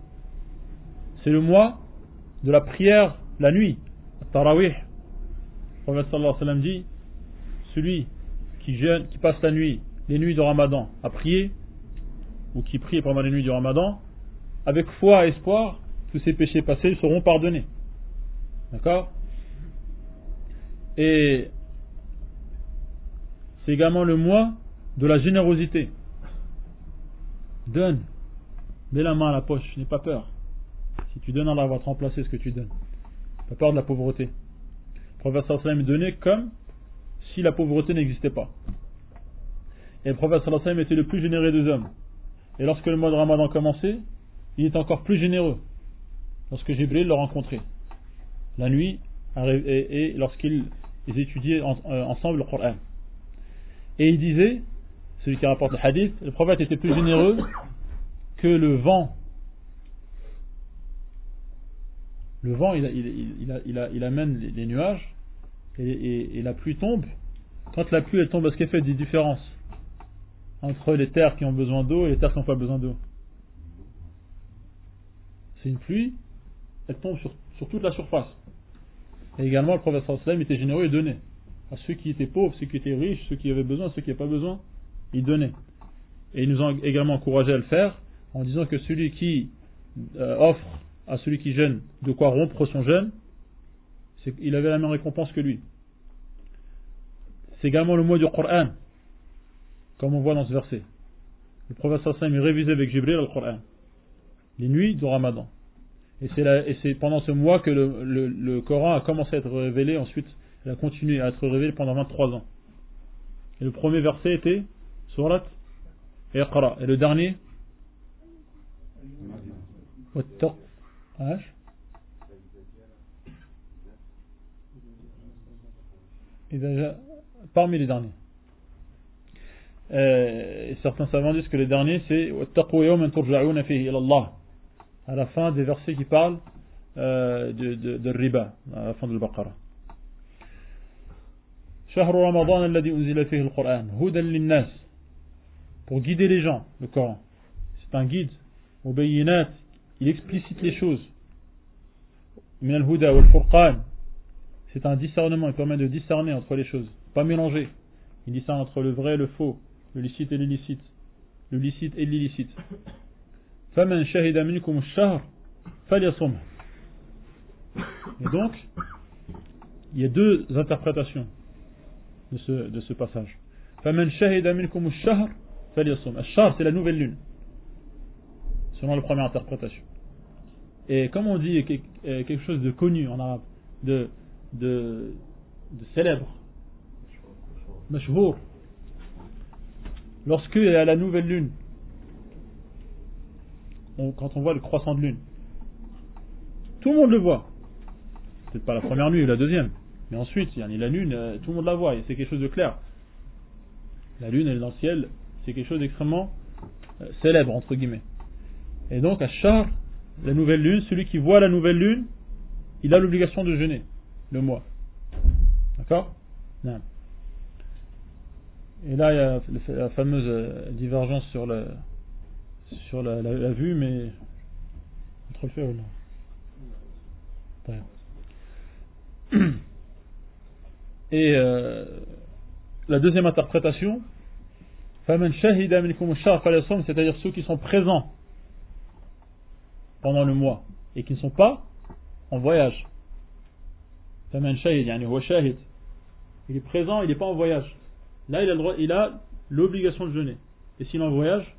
C'est le mois de la prière la nuit, Tarawih. Prophète sallallahu alayhi wa sallam dit celui qui jeûne, qui passe la nuit, les nuits de Ramadan à prier, ou qui prie pendant les nuits du Ramadan, avec foi et espoir, tous ses péchés passés seront pardonnés. D'accord? Et c'est également le mois de la générosité. Donne. Mets la main à la poche, n'aie pas peur. Si tu donnes, Allah va te remplacer ce que tu donnes. Pas peur de la pauvreté. Prophète sallam donnait comme si la pauvreté n'existait pas. Et le prophète sallam était le plus généreux des hommes. Et lorsque le mois de Ramadan commençait, il était encore plus généreux. Lorsque Jibril le rencontrait. La nuit, et lorsqu'ils étudiaient euh, ensemble le Coran. Et il disait, celui qui rapporte le hadith, le prophète était plus généreux que le vent. Le vent, il, amène les, nuages et, la pluie tombe. Quand la pluie elle tombe, est-ce qu'elle fait des différences entre les terres qui ont besoin d'eau et les terres qui n'ont pas besoin d'eau C'est une pluie, elle tombe sur, toute la surface. Et également, le prophète sallam était généreux et donnait à ceux qui étaient pauvres, ceux qui étaient riches, ceux qui avaient besoin, ceux qui n'avaient pas besoin, il donnait. Et il nous a également encouragé à le faire en disant que celui qui euh, offre à celui qui jeûne de quoi rompre son jeûne, il avait la même récompense que lui. C'est également le mot du Coran, comme on voit dans ce verset. Le prophète sallam avec Jibril le Coran, les nuits du Ramadan. Et c'est pendant ce mois que le, Coran a commencé à être révélé ensuite il a continué à être révélé pendant 23 ans. Et le premier verset était Surat Iqra. Et le dernier? Parmi les derniers. Euh, et certains savants disent que le dernier c'est à la fin des versets qui parlent euh, de, de, de riba, à la fin de l'Baqarah. شهر رمضان الذي أنزل فيه القرآن هدى للناس pour guider les gens le Coran c'est un guide مبينات il explicite les choses من الهدى والفرقان C'est un discernement, il permet de discerner entre les choses, pas mélanger. Il discerne entre le vrai et le faux, le licite et l'illicite, le licite et l'illicite. Et donc, il y a deux interprétations de ce, de ce passage. Al-Shahr, c'est la nouvelle lune, selon la première interprétation. Et comme on dit quelque chose de connu en arabe, de de, de célèbre, mashhour, lorsque il y a la nouvelle lune, quand on voit le croissant de lune, tout le monde le voit. Peut-être pas la première nuit ou la deuxième, mais ensuite, il y a la lune, euh, tout le monde la voit, et c'est quelque chose de clair. La lune, elle est dans le ciel, c'est quelque chose d'extrêmement euh, célèbre, entre guillemets. Et donc, à Char, la nouvelle lune, celui qui voit la nouvelle lune, il a l'obligation de jeûner le mois. D'accord? Et là, il y a la fameuse euh, divergence sur la, sur la, vue, mais. On le faire ou non Et euh, la deuxième interprétation, c'est-à-dire ceux qui sont présents pendant le mois et qui ne sont pas en voyage. Il est présent, il n'est pas en voyage. Là, il a le il a l'obligation de jeûner. Et s'il est en voyage,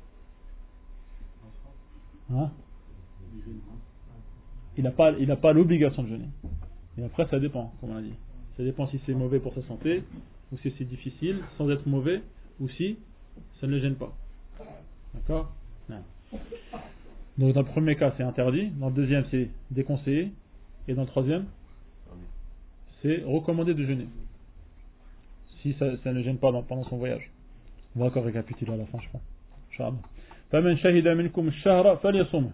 hein, il n'a pas, pas l'obligation de jeûner. Et après, ça dépend, comme on a dit. Ça dépend si c'est mauvais pour sa santé, ou si c'est difficile, sans être mauvais, ou si ça ne le gêne pas. D'accord? Donc dans le premier cas, c'est interdit. Dans le deuxième, c'est déconseillé. Et dans le troisième, c'est recommandé de jeûner. Si ça, ne gêne pas pendant son voyage. On va encore récapituler à la fin, je crois. فمن شهد منكم الشهر فليصوم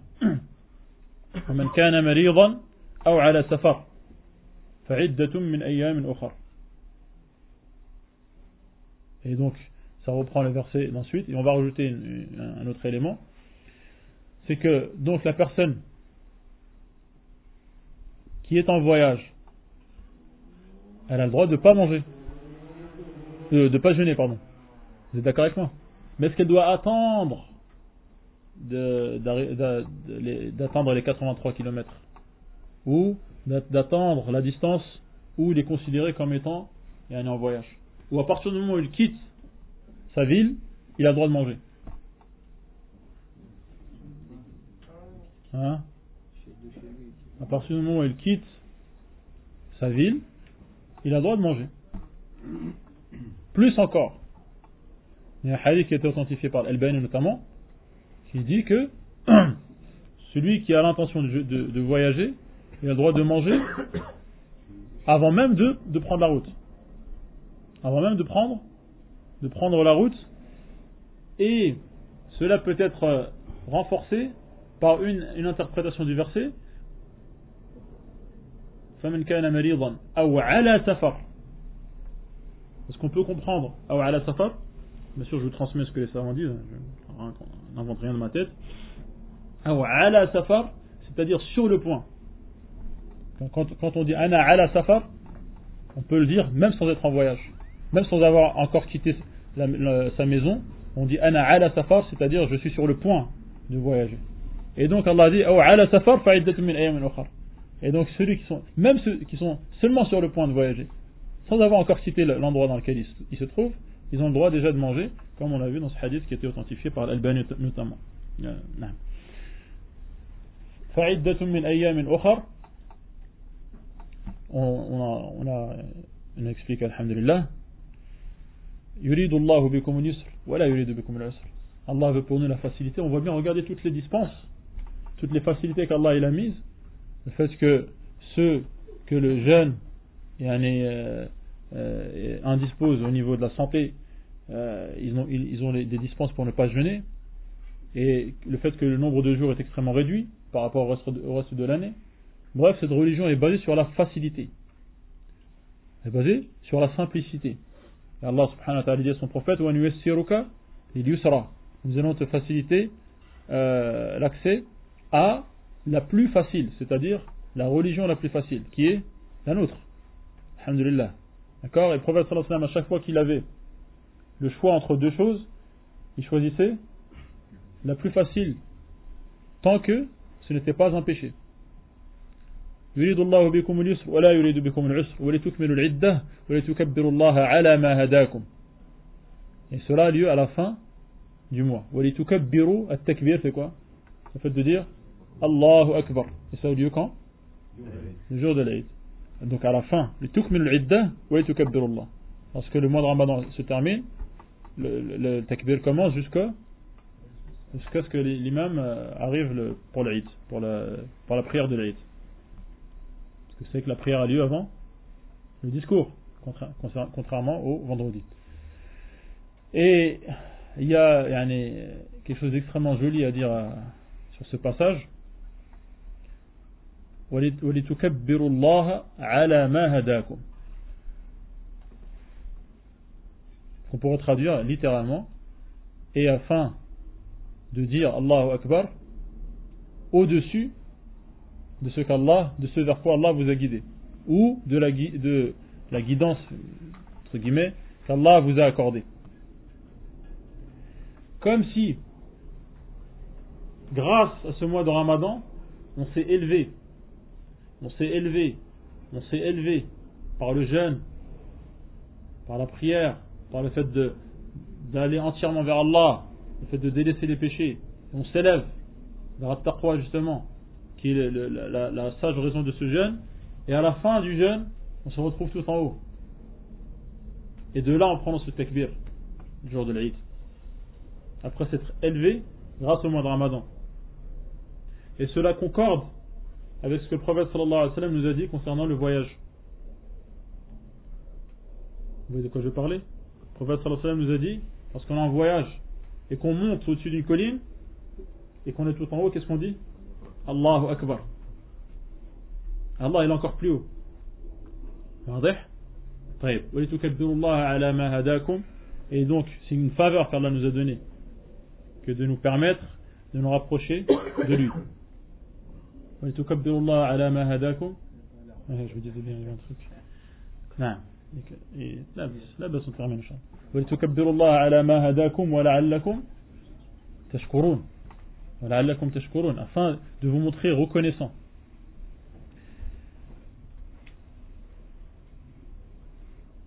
ومن كان مريضا أو على سفر et donc, ça reprend le verset d'ensuite, et on va rajouter un autre élément. c'est que donc la personne qui est en voyage, elle a le droit de ne pas manger, de ne pas jeûner, pardon. Vous êtes d'accord avec moi? Mais est-ce qu'elle doit attendre d'attendre les 83 km ou d'attendre la distance où il est considéré comme étant en voyage ou à partir du moment où il quitte sa ville, il a le droit de manger. Hein? À partir du moment où il quitte sa ville, il a le droit de manger. Plus encore, il y a un hadith qui a été authentifié par al notamment, qui dit que celui qui a l'intention de, voyager, il a le droit de manger avant même de, prendre la route. Avant même de prendre, la route. Et cela peut être renforcé par une interprétation du verset فمن كان مريضا أو على سفر Est-ce qu'on peut comprendre أو على سفر Bien sûr, je vous transmets ce que les savants disent, je n'invente rien de ma tête. أو على سفر, c'est-à-dire sur le point. Quand, quand on dit ana ala safar, on peut le dire même sans être en voyage, même sans avoir encore quitté la, la, sa maison. On dit ana ala safar, c'est-à-dire je suis sur le point de voyager. Et donc Allah dit ala safar min et donc ceux qui sont même ceux qui sont seulement sur le point de voyager, sans avoir encore cité l'endroit dans lequel ils, se trouvent, ils ont le droit déjà de manger, comme on l'a vu dans ce hadith qui été authentifié par l'Albani notamment. Euh, on, on, a, on a on explique alhamdulillah. Allah veut pour nous la facilité. On voit bien regarder toutes les dispenses toutes les facilités qu'Allah a mises, le fait que ceux que le jeune euh, euh, indispose au niveau de la santé, euh, ils ont, ils, ont des dispenses pour ne pas jeûner, et le fait que le nombre de jours est extrêmement réduit par rapport au reste de, l'année. Bref, cette religion est basée sur la facilité. Elle est basée sur la simplicité. Et Allah subhanahu wa ta'ala dit à son prophète Nous allons te faciliter l'accès à la plus facile, c'est-à-dire la religion la plus facile, qui est la nôtre. Alhamdulillah. D'accord Et le prophète sallallahu alayhi wa sallam, à chaque fois qu'il avait le choix entre deux choses, il choisissait la plus facile, tant que ce n'était pas un péché. يريد الله بكم اليسر ولا يريد بكم العسر ولتكملوا العدة ولتكبروا الله على ما هداكم Et cela a lieu à la fin du mois. ولتكبروا التكبير c'est quoi Le fait de dire Allahu Akbar. Et ça a lieu quand Le jour de l'Aïd. Donc à la fin, le tukmil l'idda wa tukabbirullah. Lorsque le mois de Ramadan se termine, le, le, commence jusqu'à ce que l'imam euh, arrive pour l'Aïd, pour la, pour la prière de l'Aïd. Parce que c'est que la prière a lieu avant le discours, contrairement au vendredi. Et il y a, a quelque chose d'extrêmement joli à dire à, sur ce passage. وَلِتُكَبِّرُوا اللَّهَ عَلَى مَا هَدَاكُمْ qu'on pourrait traduire littéralement et afin de dire Allahu Akbar au-dessus de ce qu'Allah, de ce vers quoi Allah vous a guidé ou de la, de la guidance entre guillemets qu'Allah vous a accordé comme si grâce à ce mois de Ramadan, on s'est élevé. on s'est élevé. On s'est élevé par le jeûne, par la prière, par le fait d'aller entièrement vers Allah, le fait de délaisser les péchés. On s'élève vers la taqwa justement, qui est la, sage raison de ce jeûne. Et à la fin du jeûne, on se retrouve tout en haut. Et de là, on prend ce takbir, le jour de l'Aïd. Après s'être élevé grâce au mois de Ramadan. Et cela concorde avec ce que le prophète sallallahu alayhi wa sallam nous a dit concernant le voyage. Vous voyez de quoi je parlais Le prophète sallallahu alayhi wa sallam nous a dit, lorsqu'on est en voyage et qu'on monte au-dessus d'une colline et qu'on est tout en haut, qu'est-ce qu'on dit? Allahu Akbar. Allah il est encore plus haut. Et donc, c'est une faveur qu'Allah nous a donnée que de nous permettre de nous rapprocher de lui. je vous disais bien un truc نعم لا بس لا بس نتعمل إن شاء الله ولتكبروا الله على ما هداكم ولعلكم تشكرون ولعلكم تشكرون afin de vous montrer reconnaissant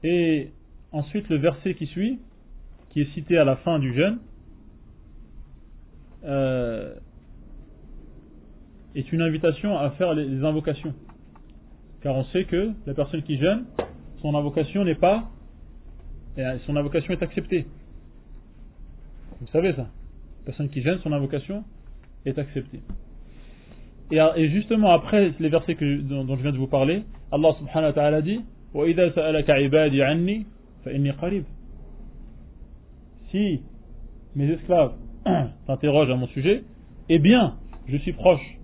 et ensuite le verset qui suit qui est cité à la fin du jeûne euh, est une invitation à faire les invocations. Car on sait que la personne qui jeûne, son invocation n'est pas, son invocation est acceptée. Vous savez ça. La personne qui jeûne, son invocation est acceptée. Et, justement après les versets dont, je viens de vous parler, Allah subhanahu wa ta'ala dit Si mes esclaves t'interrogent à mon sujet, eh bien, je suis proche.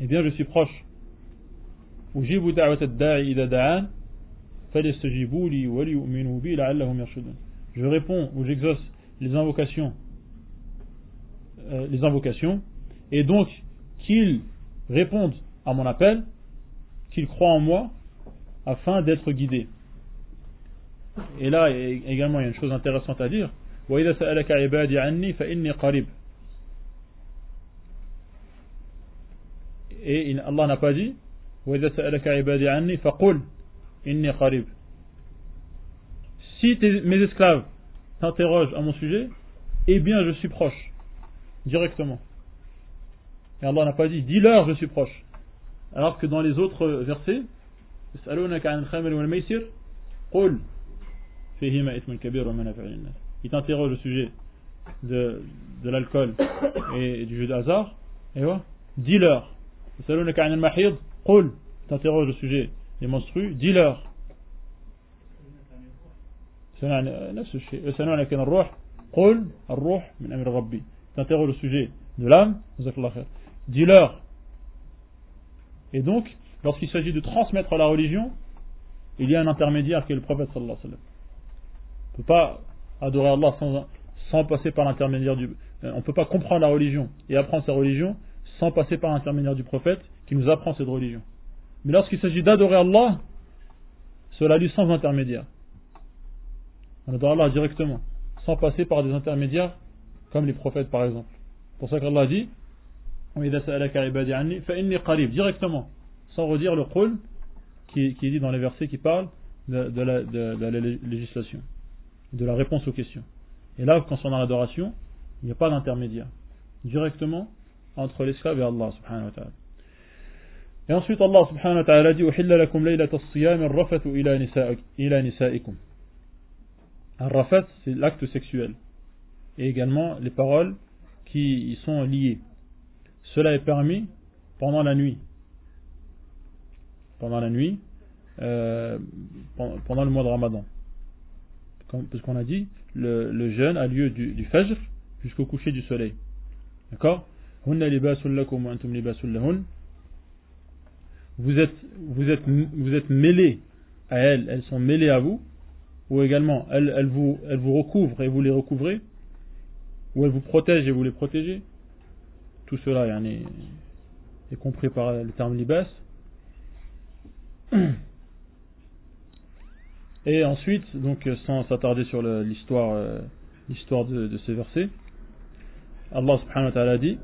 Eh bien, je suis proche. Je réponds ou j'exauce les invocations, euh, les invocations, et donc qu'ils répondent à mon appel, qu'ils croient en moi, afin d'être guidés. Et là, également, il y a une chose intéressante à dire. Et Allah n'a pas dit Si mes esclaves t'interrogent à mon sujet, eh bien je suis proche, directement. Et Allah n'a pas dit dis-leur je suis proche. Alors que dans les autres versets, il t'interroge au sujet de, l'alcool et du jeu de hasard, et voilà, dis-leur. T'interroge au sujet des monstrues, dis-leur. T'interroge au sujet de l'âme, dis-leur. Et donc, lorsqu'il s'agit de transmettre la religion, il y a un intermédiaire qui est le prophète sallallahu alayhi wa sallam. On ne peut pas adorer Allah sans, sans passer par l'intermédiaire du... On ne peut pas comprendre la religion et apprendre sa religion sans passer par l'intermédiaire du prophète qui nous apprend cette religion. Mais lorsqu'il s'agit d'adorer Allah, cela lui sans intermédiaire. On adore Allah directement, sans passer par des intermédiaires comme les prophètes par exemple. pour ça qu'Allah dit directement, sans redire le qul qui, est dit dans les versets qui parlent de, la, de la législation, de la réponse aux questions. Et là, quand on dans l'adoration, il n'y a pas d'intermédiaire. Directement, entre l'esclave et Allah subhanahu wa ta'ala. Et ensuite Allah subhanahu wa ta'ala dit "Uhilla lakum laylatas siyam ar-rafatu ila ila nisaikum." Ar-rafat, c'est l'acte sexuel et également les paroles qui y sont liées. Cela est permis pendant la nuit. Pendant la nuit, euh, pendant le mois de Ramadan. Comme, parce qu'on a dit, le, jeûne a lieu du, du Fajr jusqu'au coucher du soleil. D'accord? Vous êtes, vous êtes, vous êtes mêlés à elles, elles sont mêlées à vous, ou également elles, elles, vous, elles vous recouvrent et vous les recouvrez, ou elles vous protègent et vous les protégez. Tout cela est, compris par le terme libas. Et ensuite, donc sans s'attarder sur l'histoire euh, l'histoire de, de ces versets, Allah subhanahu wa ta'ala dit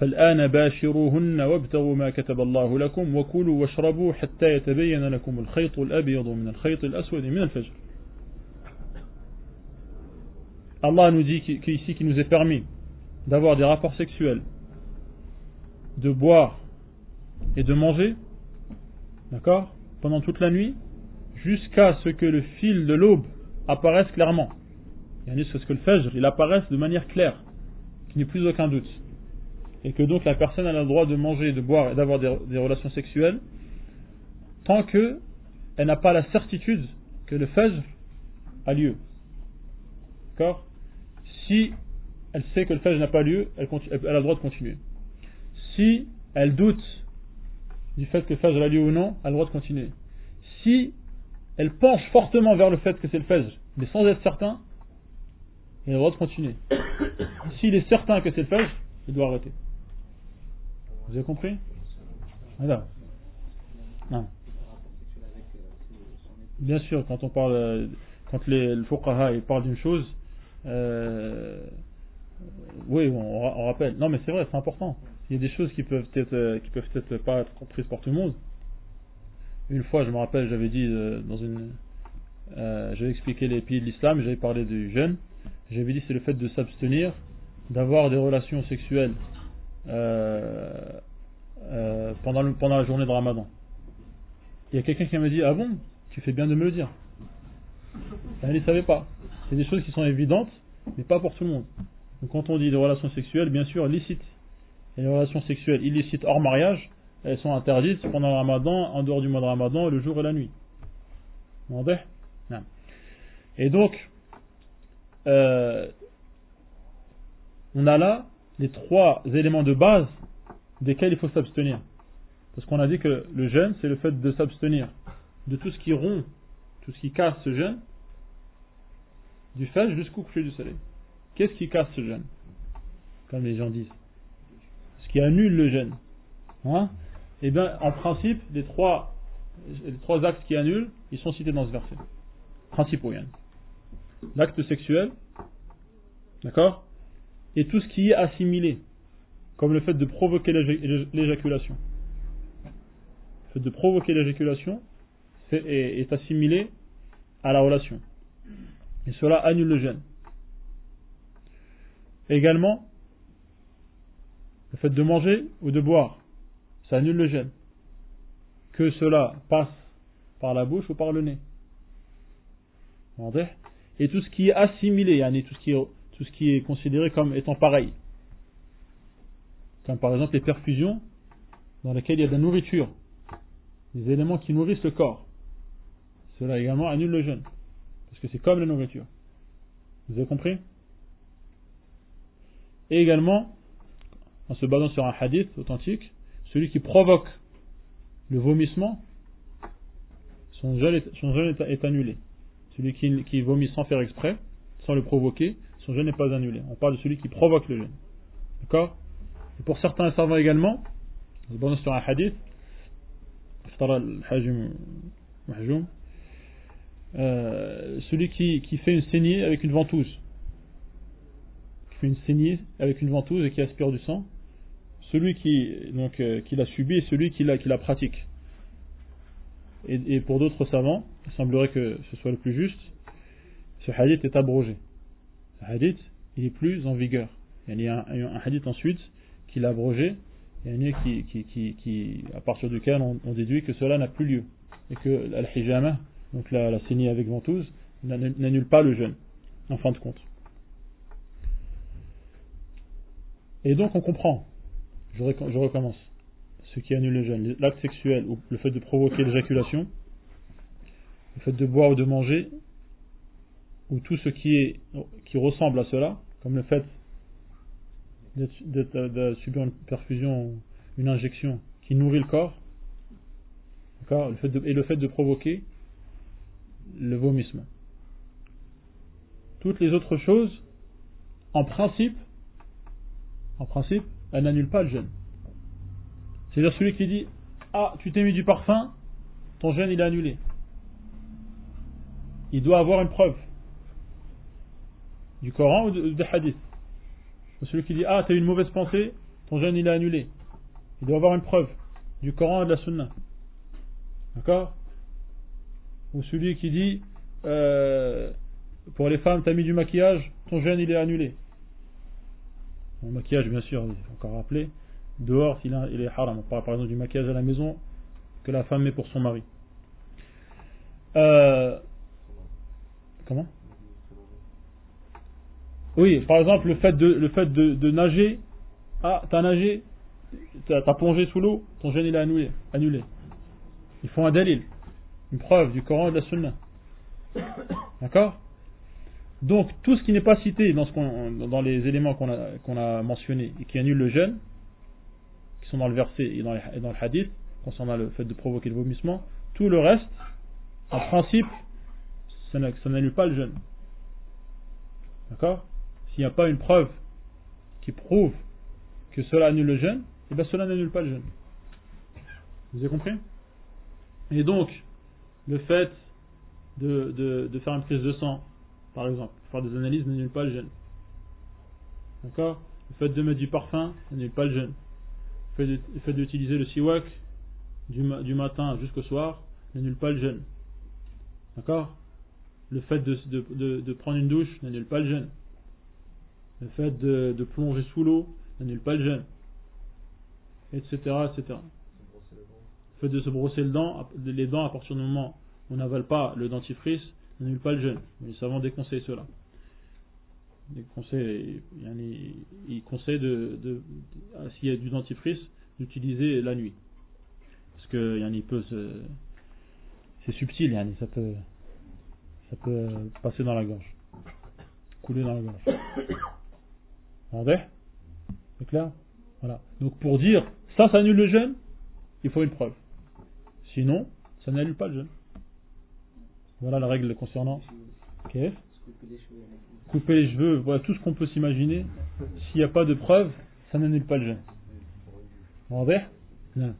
فالآن باشروهن وابتغوا ما كتب الله لكم وكلوا واشربوا حتى يتبين لكم الخيط الأبيض من الخيط الأسود من الفجر Allah nous dit qu'ici qu'il nous est permis d'avoir des rapports sexuels, de boire et de manger, d'accord, pendant toute la nuit, jusqu'à ce que le fil de l'aube apparaisse clairement. Il y a ce que le fajr, il apparaisse de manière claire, qu'il n'y ait plus aucun doute et que donc la personne a le droit de manger, de boire et d'avoir des, relations sexuelles tant que elle n'a pas la certitude que le fajr a lieu. D'accord? Si elle sait que le fajr n'a pas lieu, elle, a le droit de continuer. Si elle doute du fait que le fajr a lieu ou non, elle a le droit de continuer. Si elle penche fortement vers le fait que c'est le fajr, mais sans être certain, elle a le droit de continuer. s'il est certain que c'est le Fajr, il doit arrêter. Vous avez compris. Non. Bien sûr, quand on parle, quand les, le fuqaha parle d'une chose, euh, oui, on, rappelle. Non, mais c'est vrai, c'est important. Il y a des choses qui peuvent être, euh, qui peuvent être pas être comprises par tout le monde. Une fois, je me rappelle, j'avais dit euh, dans une, j'avais expliqué les piliers de l'islam, j'avais parlé du jeûne. J'avais dit c'est le fait de s'abstenir, d'avoir des relations sexuelles pendant, pendant la journée de Ramadan. Il y a quelqu'un qui m'a dit ah bon, tu fais bien de me le dire. Elle ne savait pas. C'est des choses qui sont évidentes, mais pas pour tout le monde. Donc quand on dit des relations sexuelles, bien sûr, licites. Et les relations sexuelles illicites hors mariage, elles sont interdites pendant le ramadan, en dehors du mois de ramadan, le jour et la nuit. Et donc, euh, on a là les trois éléments de base desquels il faut s'abstenir. Parce qu'on a dit que le jeûne, c'est le fait de s'abstenir de tout ce qui rompt, tout ce qui casse ce jeûne, du fait jusqu'au coucher du soleil. Qu'est-ce qui casse ce jeûne Comme les gens disent. Ce qui annule le jeûne. Hein? Eh bien, en principe, les trois, les trois actes qui annulent, ils sont cités dans ce verset. Principaux, Yann. L'acte sexuel, d'accord? Et tout ce qui est assimilé, comme le fait de provoquer l'éjaculation. Le fait de provoquer l'éjaculation est assimilé à la relation. Et cela annule le jeûne. Également, le fait de manger ou de boire, ça annule le jeûne. Que cela passe par la bouche ou par le nez. Et tout ce qui est assimilé, tout ce qui est, tout ce qui est considéré comme étant pareil. Comme par exemple les perfusions dans lesquelles il y a de la nourriture, des éléments qui nourrissent le corps. Cela également annule le jeûne. Parce que c'est comme la nourriture. Vous avez compris? Et également, en se basant sur un hadith authentique, celui qui provoque le vomissement, son jeûne est, annulé. Celui qui, vomit sans faire exprès, sans le provoquer, son jeûne n'est pas annulé. On parle de celui qui provoque le jeûne. D'accord Et pour certains savants également, basant sur un hadith, euh, celui qui, fait une saignée avec une ventouse. Qui fait une saignée avec une ventouse et qui aspire du sang. Celui qui, donc, euh, qui l'a subi et celui qui la, pratique. Et pour d'autres savants, il semblerait que ce soit le plus juste, ce hadith est abrogé. Ce hadith, il est plus en vigueur. Il y a un, hadith ensuite qui l'a abrogé, un qui, qui, qui, à partir duquel on, déduit que cela n'a plus lieu. Et que al-hijama, donc la, la saignée avec ventouse, n'annule pas le jeûne, en fin de compte. Et donc on comprend, je, recommence, ce qui annule le jeûne, l'acte sexuel ou le fait de provoquer l'éjaculation, le fait de boire ou de manger, ou tout ce qui, est, qui ressemble à cela, comme le fait de subir une perfusion, une injection qui nourrit le corps, le fait et le fait de provoquer le vomissement. Toutes les autres choses, en principe, en principe, elles n'annulent pas le jeûne. C'est-à-dire celui qui dit Ah, tu t'es mis du parfum, ton jeûne il est annulé. Il doit avoir une preuve du Coran ou des hadiths. Celui qui dit Ah, tu as eu une mauvaise pensée, ton jeûne il est annulé. Il doit avoir une preuve du Coran et de la Sunna. D'accord ou celui qui dit euh, pour les femmes, t'as mis du maquillage, ton jeûne il est annulé. Le maquillage, bien sûr, il faut encore rappeler. Dehors, il, est haram. On parle par exemple du maquillage à la maison que la femme met pour son mari. Euh, comment Oui, par exemple, le fait de, nager. Ah, t'as nagé, t'as plongé sous l'eau, ton jeûne il est annulé. annulé. Il faut un dalil une preuve du Coran et de la Sunna. D'accord? Donc, tout ce qui n'est pas cité dans, les éléments qu'on a, mentionnés et qui annulent le jeûne, qui sont dans le verset et dans, dans le hadith, concernant le fait de provoquer le vomissement, tout le reste, en principe, ça n'annule pas le jeûne. D'accord? S'il n'y a pas une preuve qui prouvent que cela annule le jeûne, et eh bien cela n'annule pas le jeûne. Vous avez compris? Et donc, le fait de, faire une prise de sang, par exemple, faire des analyses n'annule pas le jeûne. D'accord? Le fait de mettre du parfum n'annule pas le jeûne. Le fait d'utiliser le siwak du, du matin jusqu'au soir n'annule pas le jeûne. D'accord? Le fait de, prendre une douche n'annule pas le jeûne. Le fait de, plonger sous l'eau n'annule pas le jeûne. Etc. etc. Le fait de se brosser les dents à partir du moment où on n'avale pas le dentifrice n'annule pas le jeûne. Les savants déconseillent cela. Ils conseillent, il conseille de, s'il y a du dentifrice, d'utiliser la nuit. Parce que il peut c'est subtil, ça peut, ça peut passer dans la gorge, couler dans la gorge. Vous C'est clair Voilà. Donc pour dire ça, ça annule le jeûne, il faut une preuve. Sinon, ça n'annule pas le jeûne. Voilà la règle concernant KF. Couper les cheveux, voilà tout ce qu'on peut s'imaginer. S'il n'y a pas de preuve, ça n'annule pas le jeûne. Vous Non.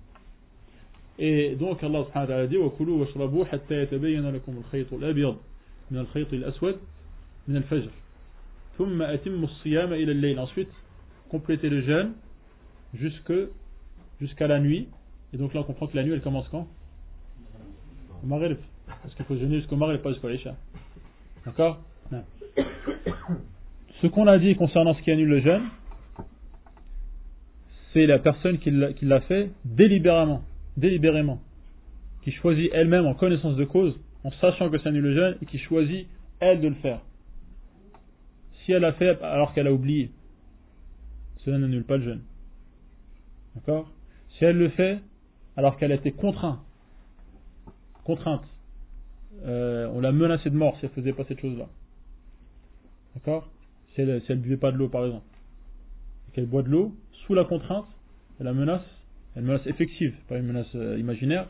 Et donc Allah subhanahu wa ta'ala dit وَكُلُوا وَاشْرَبُوا حَتَّى يَتَبَيَّنَ لَكُمُ الْخَيْطُ الْأَبْيَضُ من الخيط الأسود من الفجر ensuite complétez le jeûne jusqu'à la nuit. Et donc là on comprend que la nuit elle commence quand? Au Maghrib. Parce qu'il faut jeûner jusqu'au Maghrib pas jusqu'à l'Isha. D'accord? Ce qu'on a dit concernant ce qui annule le jeûne c'est la personne qui l'a fait délibérément délibérément, qui choisit elle-même en connaissance de cause, en sachant que ça annule le jeûne, et qui choisit elle de le faire. Si elle a fait alors qu'elle a oublié, cela n'annule pas le jeûne. D'accord? Si elle le fait alors qu'elle a été contrainte, contrainte, euh, on l'a menacée de mort si elle faisait pas cette chose-là. D'accord? Si elle, si elle buvait pas de l'eau par exemple, et qu'elle boit de l'eau, sous la contrainte, la menace, une menace effective, pas une menace euh, imaginaire.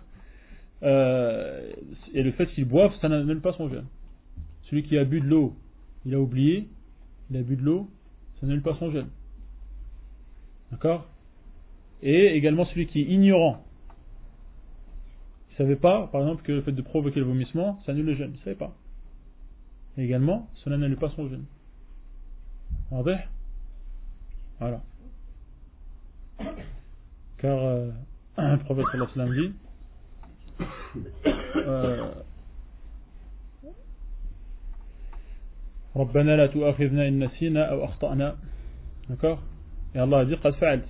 Euh, et le fait qu'il boive, ça n'annule pas son jeûne. Celui qui a bu de l'eau, il a oublié, il a bu de l'eau, ça n'annule pas son jeûne. D'accord? Et également celui qui est ignorant. Il ne savait pas, par exemple, que le fait de provoquer le vomissement, ça annule le jeûne. Il ne savait pas. Et également, cela n'annule pas son jeûne. Voilà. Car euh, le prophète sallallahu dit euh, ربنا لا تؤاخذنا إن نسينا أو أخطأنا d'accord et Allah a dit قد فعلت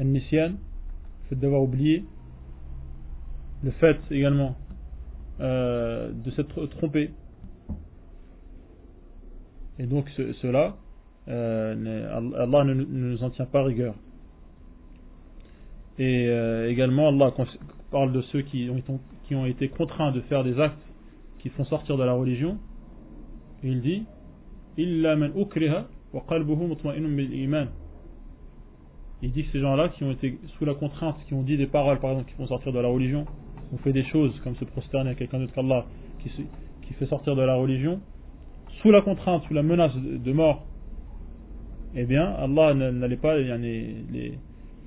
النسيان le fait d'avoir oublié le fait également euh, de s'être trompé et donc ce, cela euh, Allah ne, ne nous en tient pas rigueur et euh, également, Allah parle de ceux qui ont, qui ont été contraints de faire des actes qui font sortir de la religion. Il dit. Il dit que ces gens-là qui ont été sous la contrainte, qui ont dit des paroles par exemple qui font sortir de la religion, ont fait des choses comme se prosterner à quelqu'un d'autre qu'Allah qui, qui fait sortir de la religion, sous la contrainte, sous la menace de, mort, eh bien Allah n'allait pas il,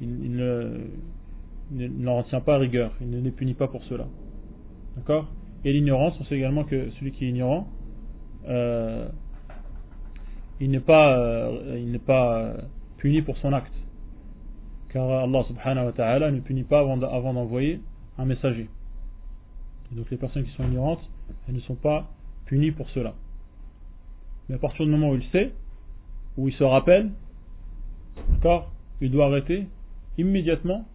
ne, n'en retient pas rigueur, il ne les punit pas pour cela. D'accord? Et l'ignorance, on sait également que celui qui est ignorant, euh, il n'est pas, euh, il n'est pas puni pour son acte. Car Allah subhanahu wa ta'ala ne punit pas avant, d'envoyer un messager. donc les personnes qui sont ignorantes, elles ne sont pas punies pour cela. Mais à partir du moment où il sait, où il se rappelle, d'accord, il doit arrêter immédiatement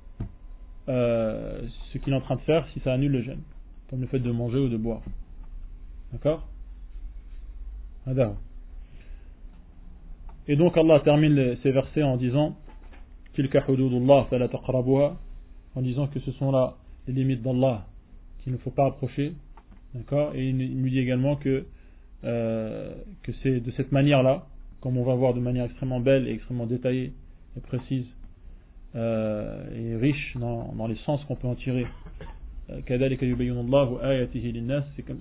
euh, ce qu'il est en train de faire si ça annule le jeûne, comme le fait de manger ou de boire. D'accord? Et donc Allah termine ces versets en disant en disant que ce sont là les limites d'Allah qu'il ne faut pas approcher. D'accord? Et il nous dit également que, euh, que c'est de cette manière-là, comme on va voir de manière extrêmement belle et extrêmement détaillée et précise euh, et riche dans, dans les sens qu'on peut en tirer. Euh,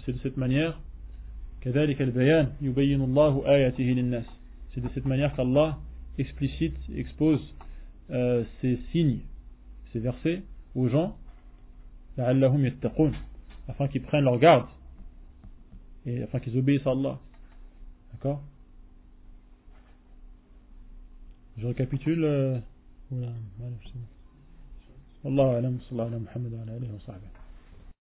c'est de cette manière c'est de cette manière qu'Allah explicite, expose euh, ces signes, ces versets aux gens, afin qu'ils prennent leur garde et afin qu'ils obéissent à Allah. D'accord? Je récapitule. Euh, Allah alam, sallallahu alayhi wa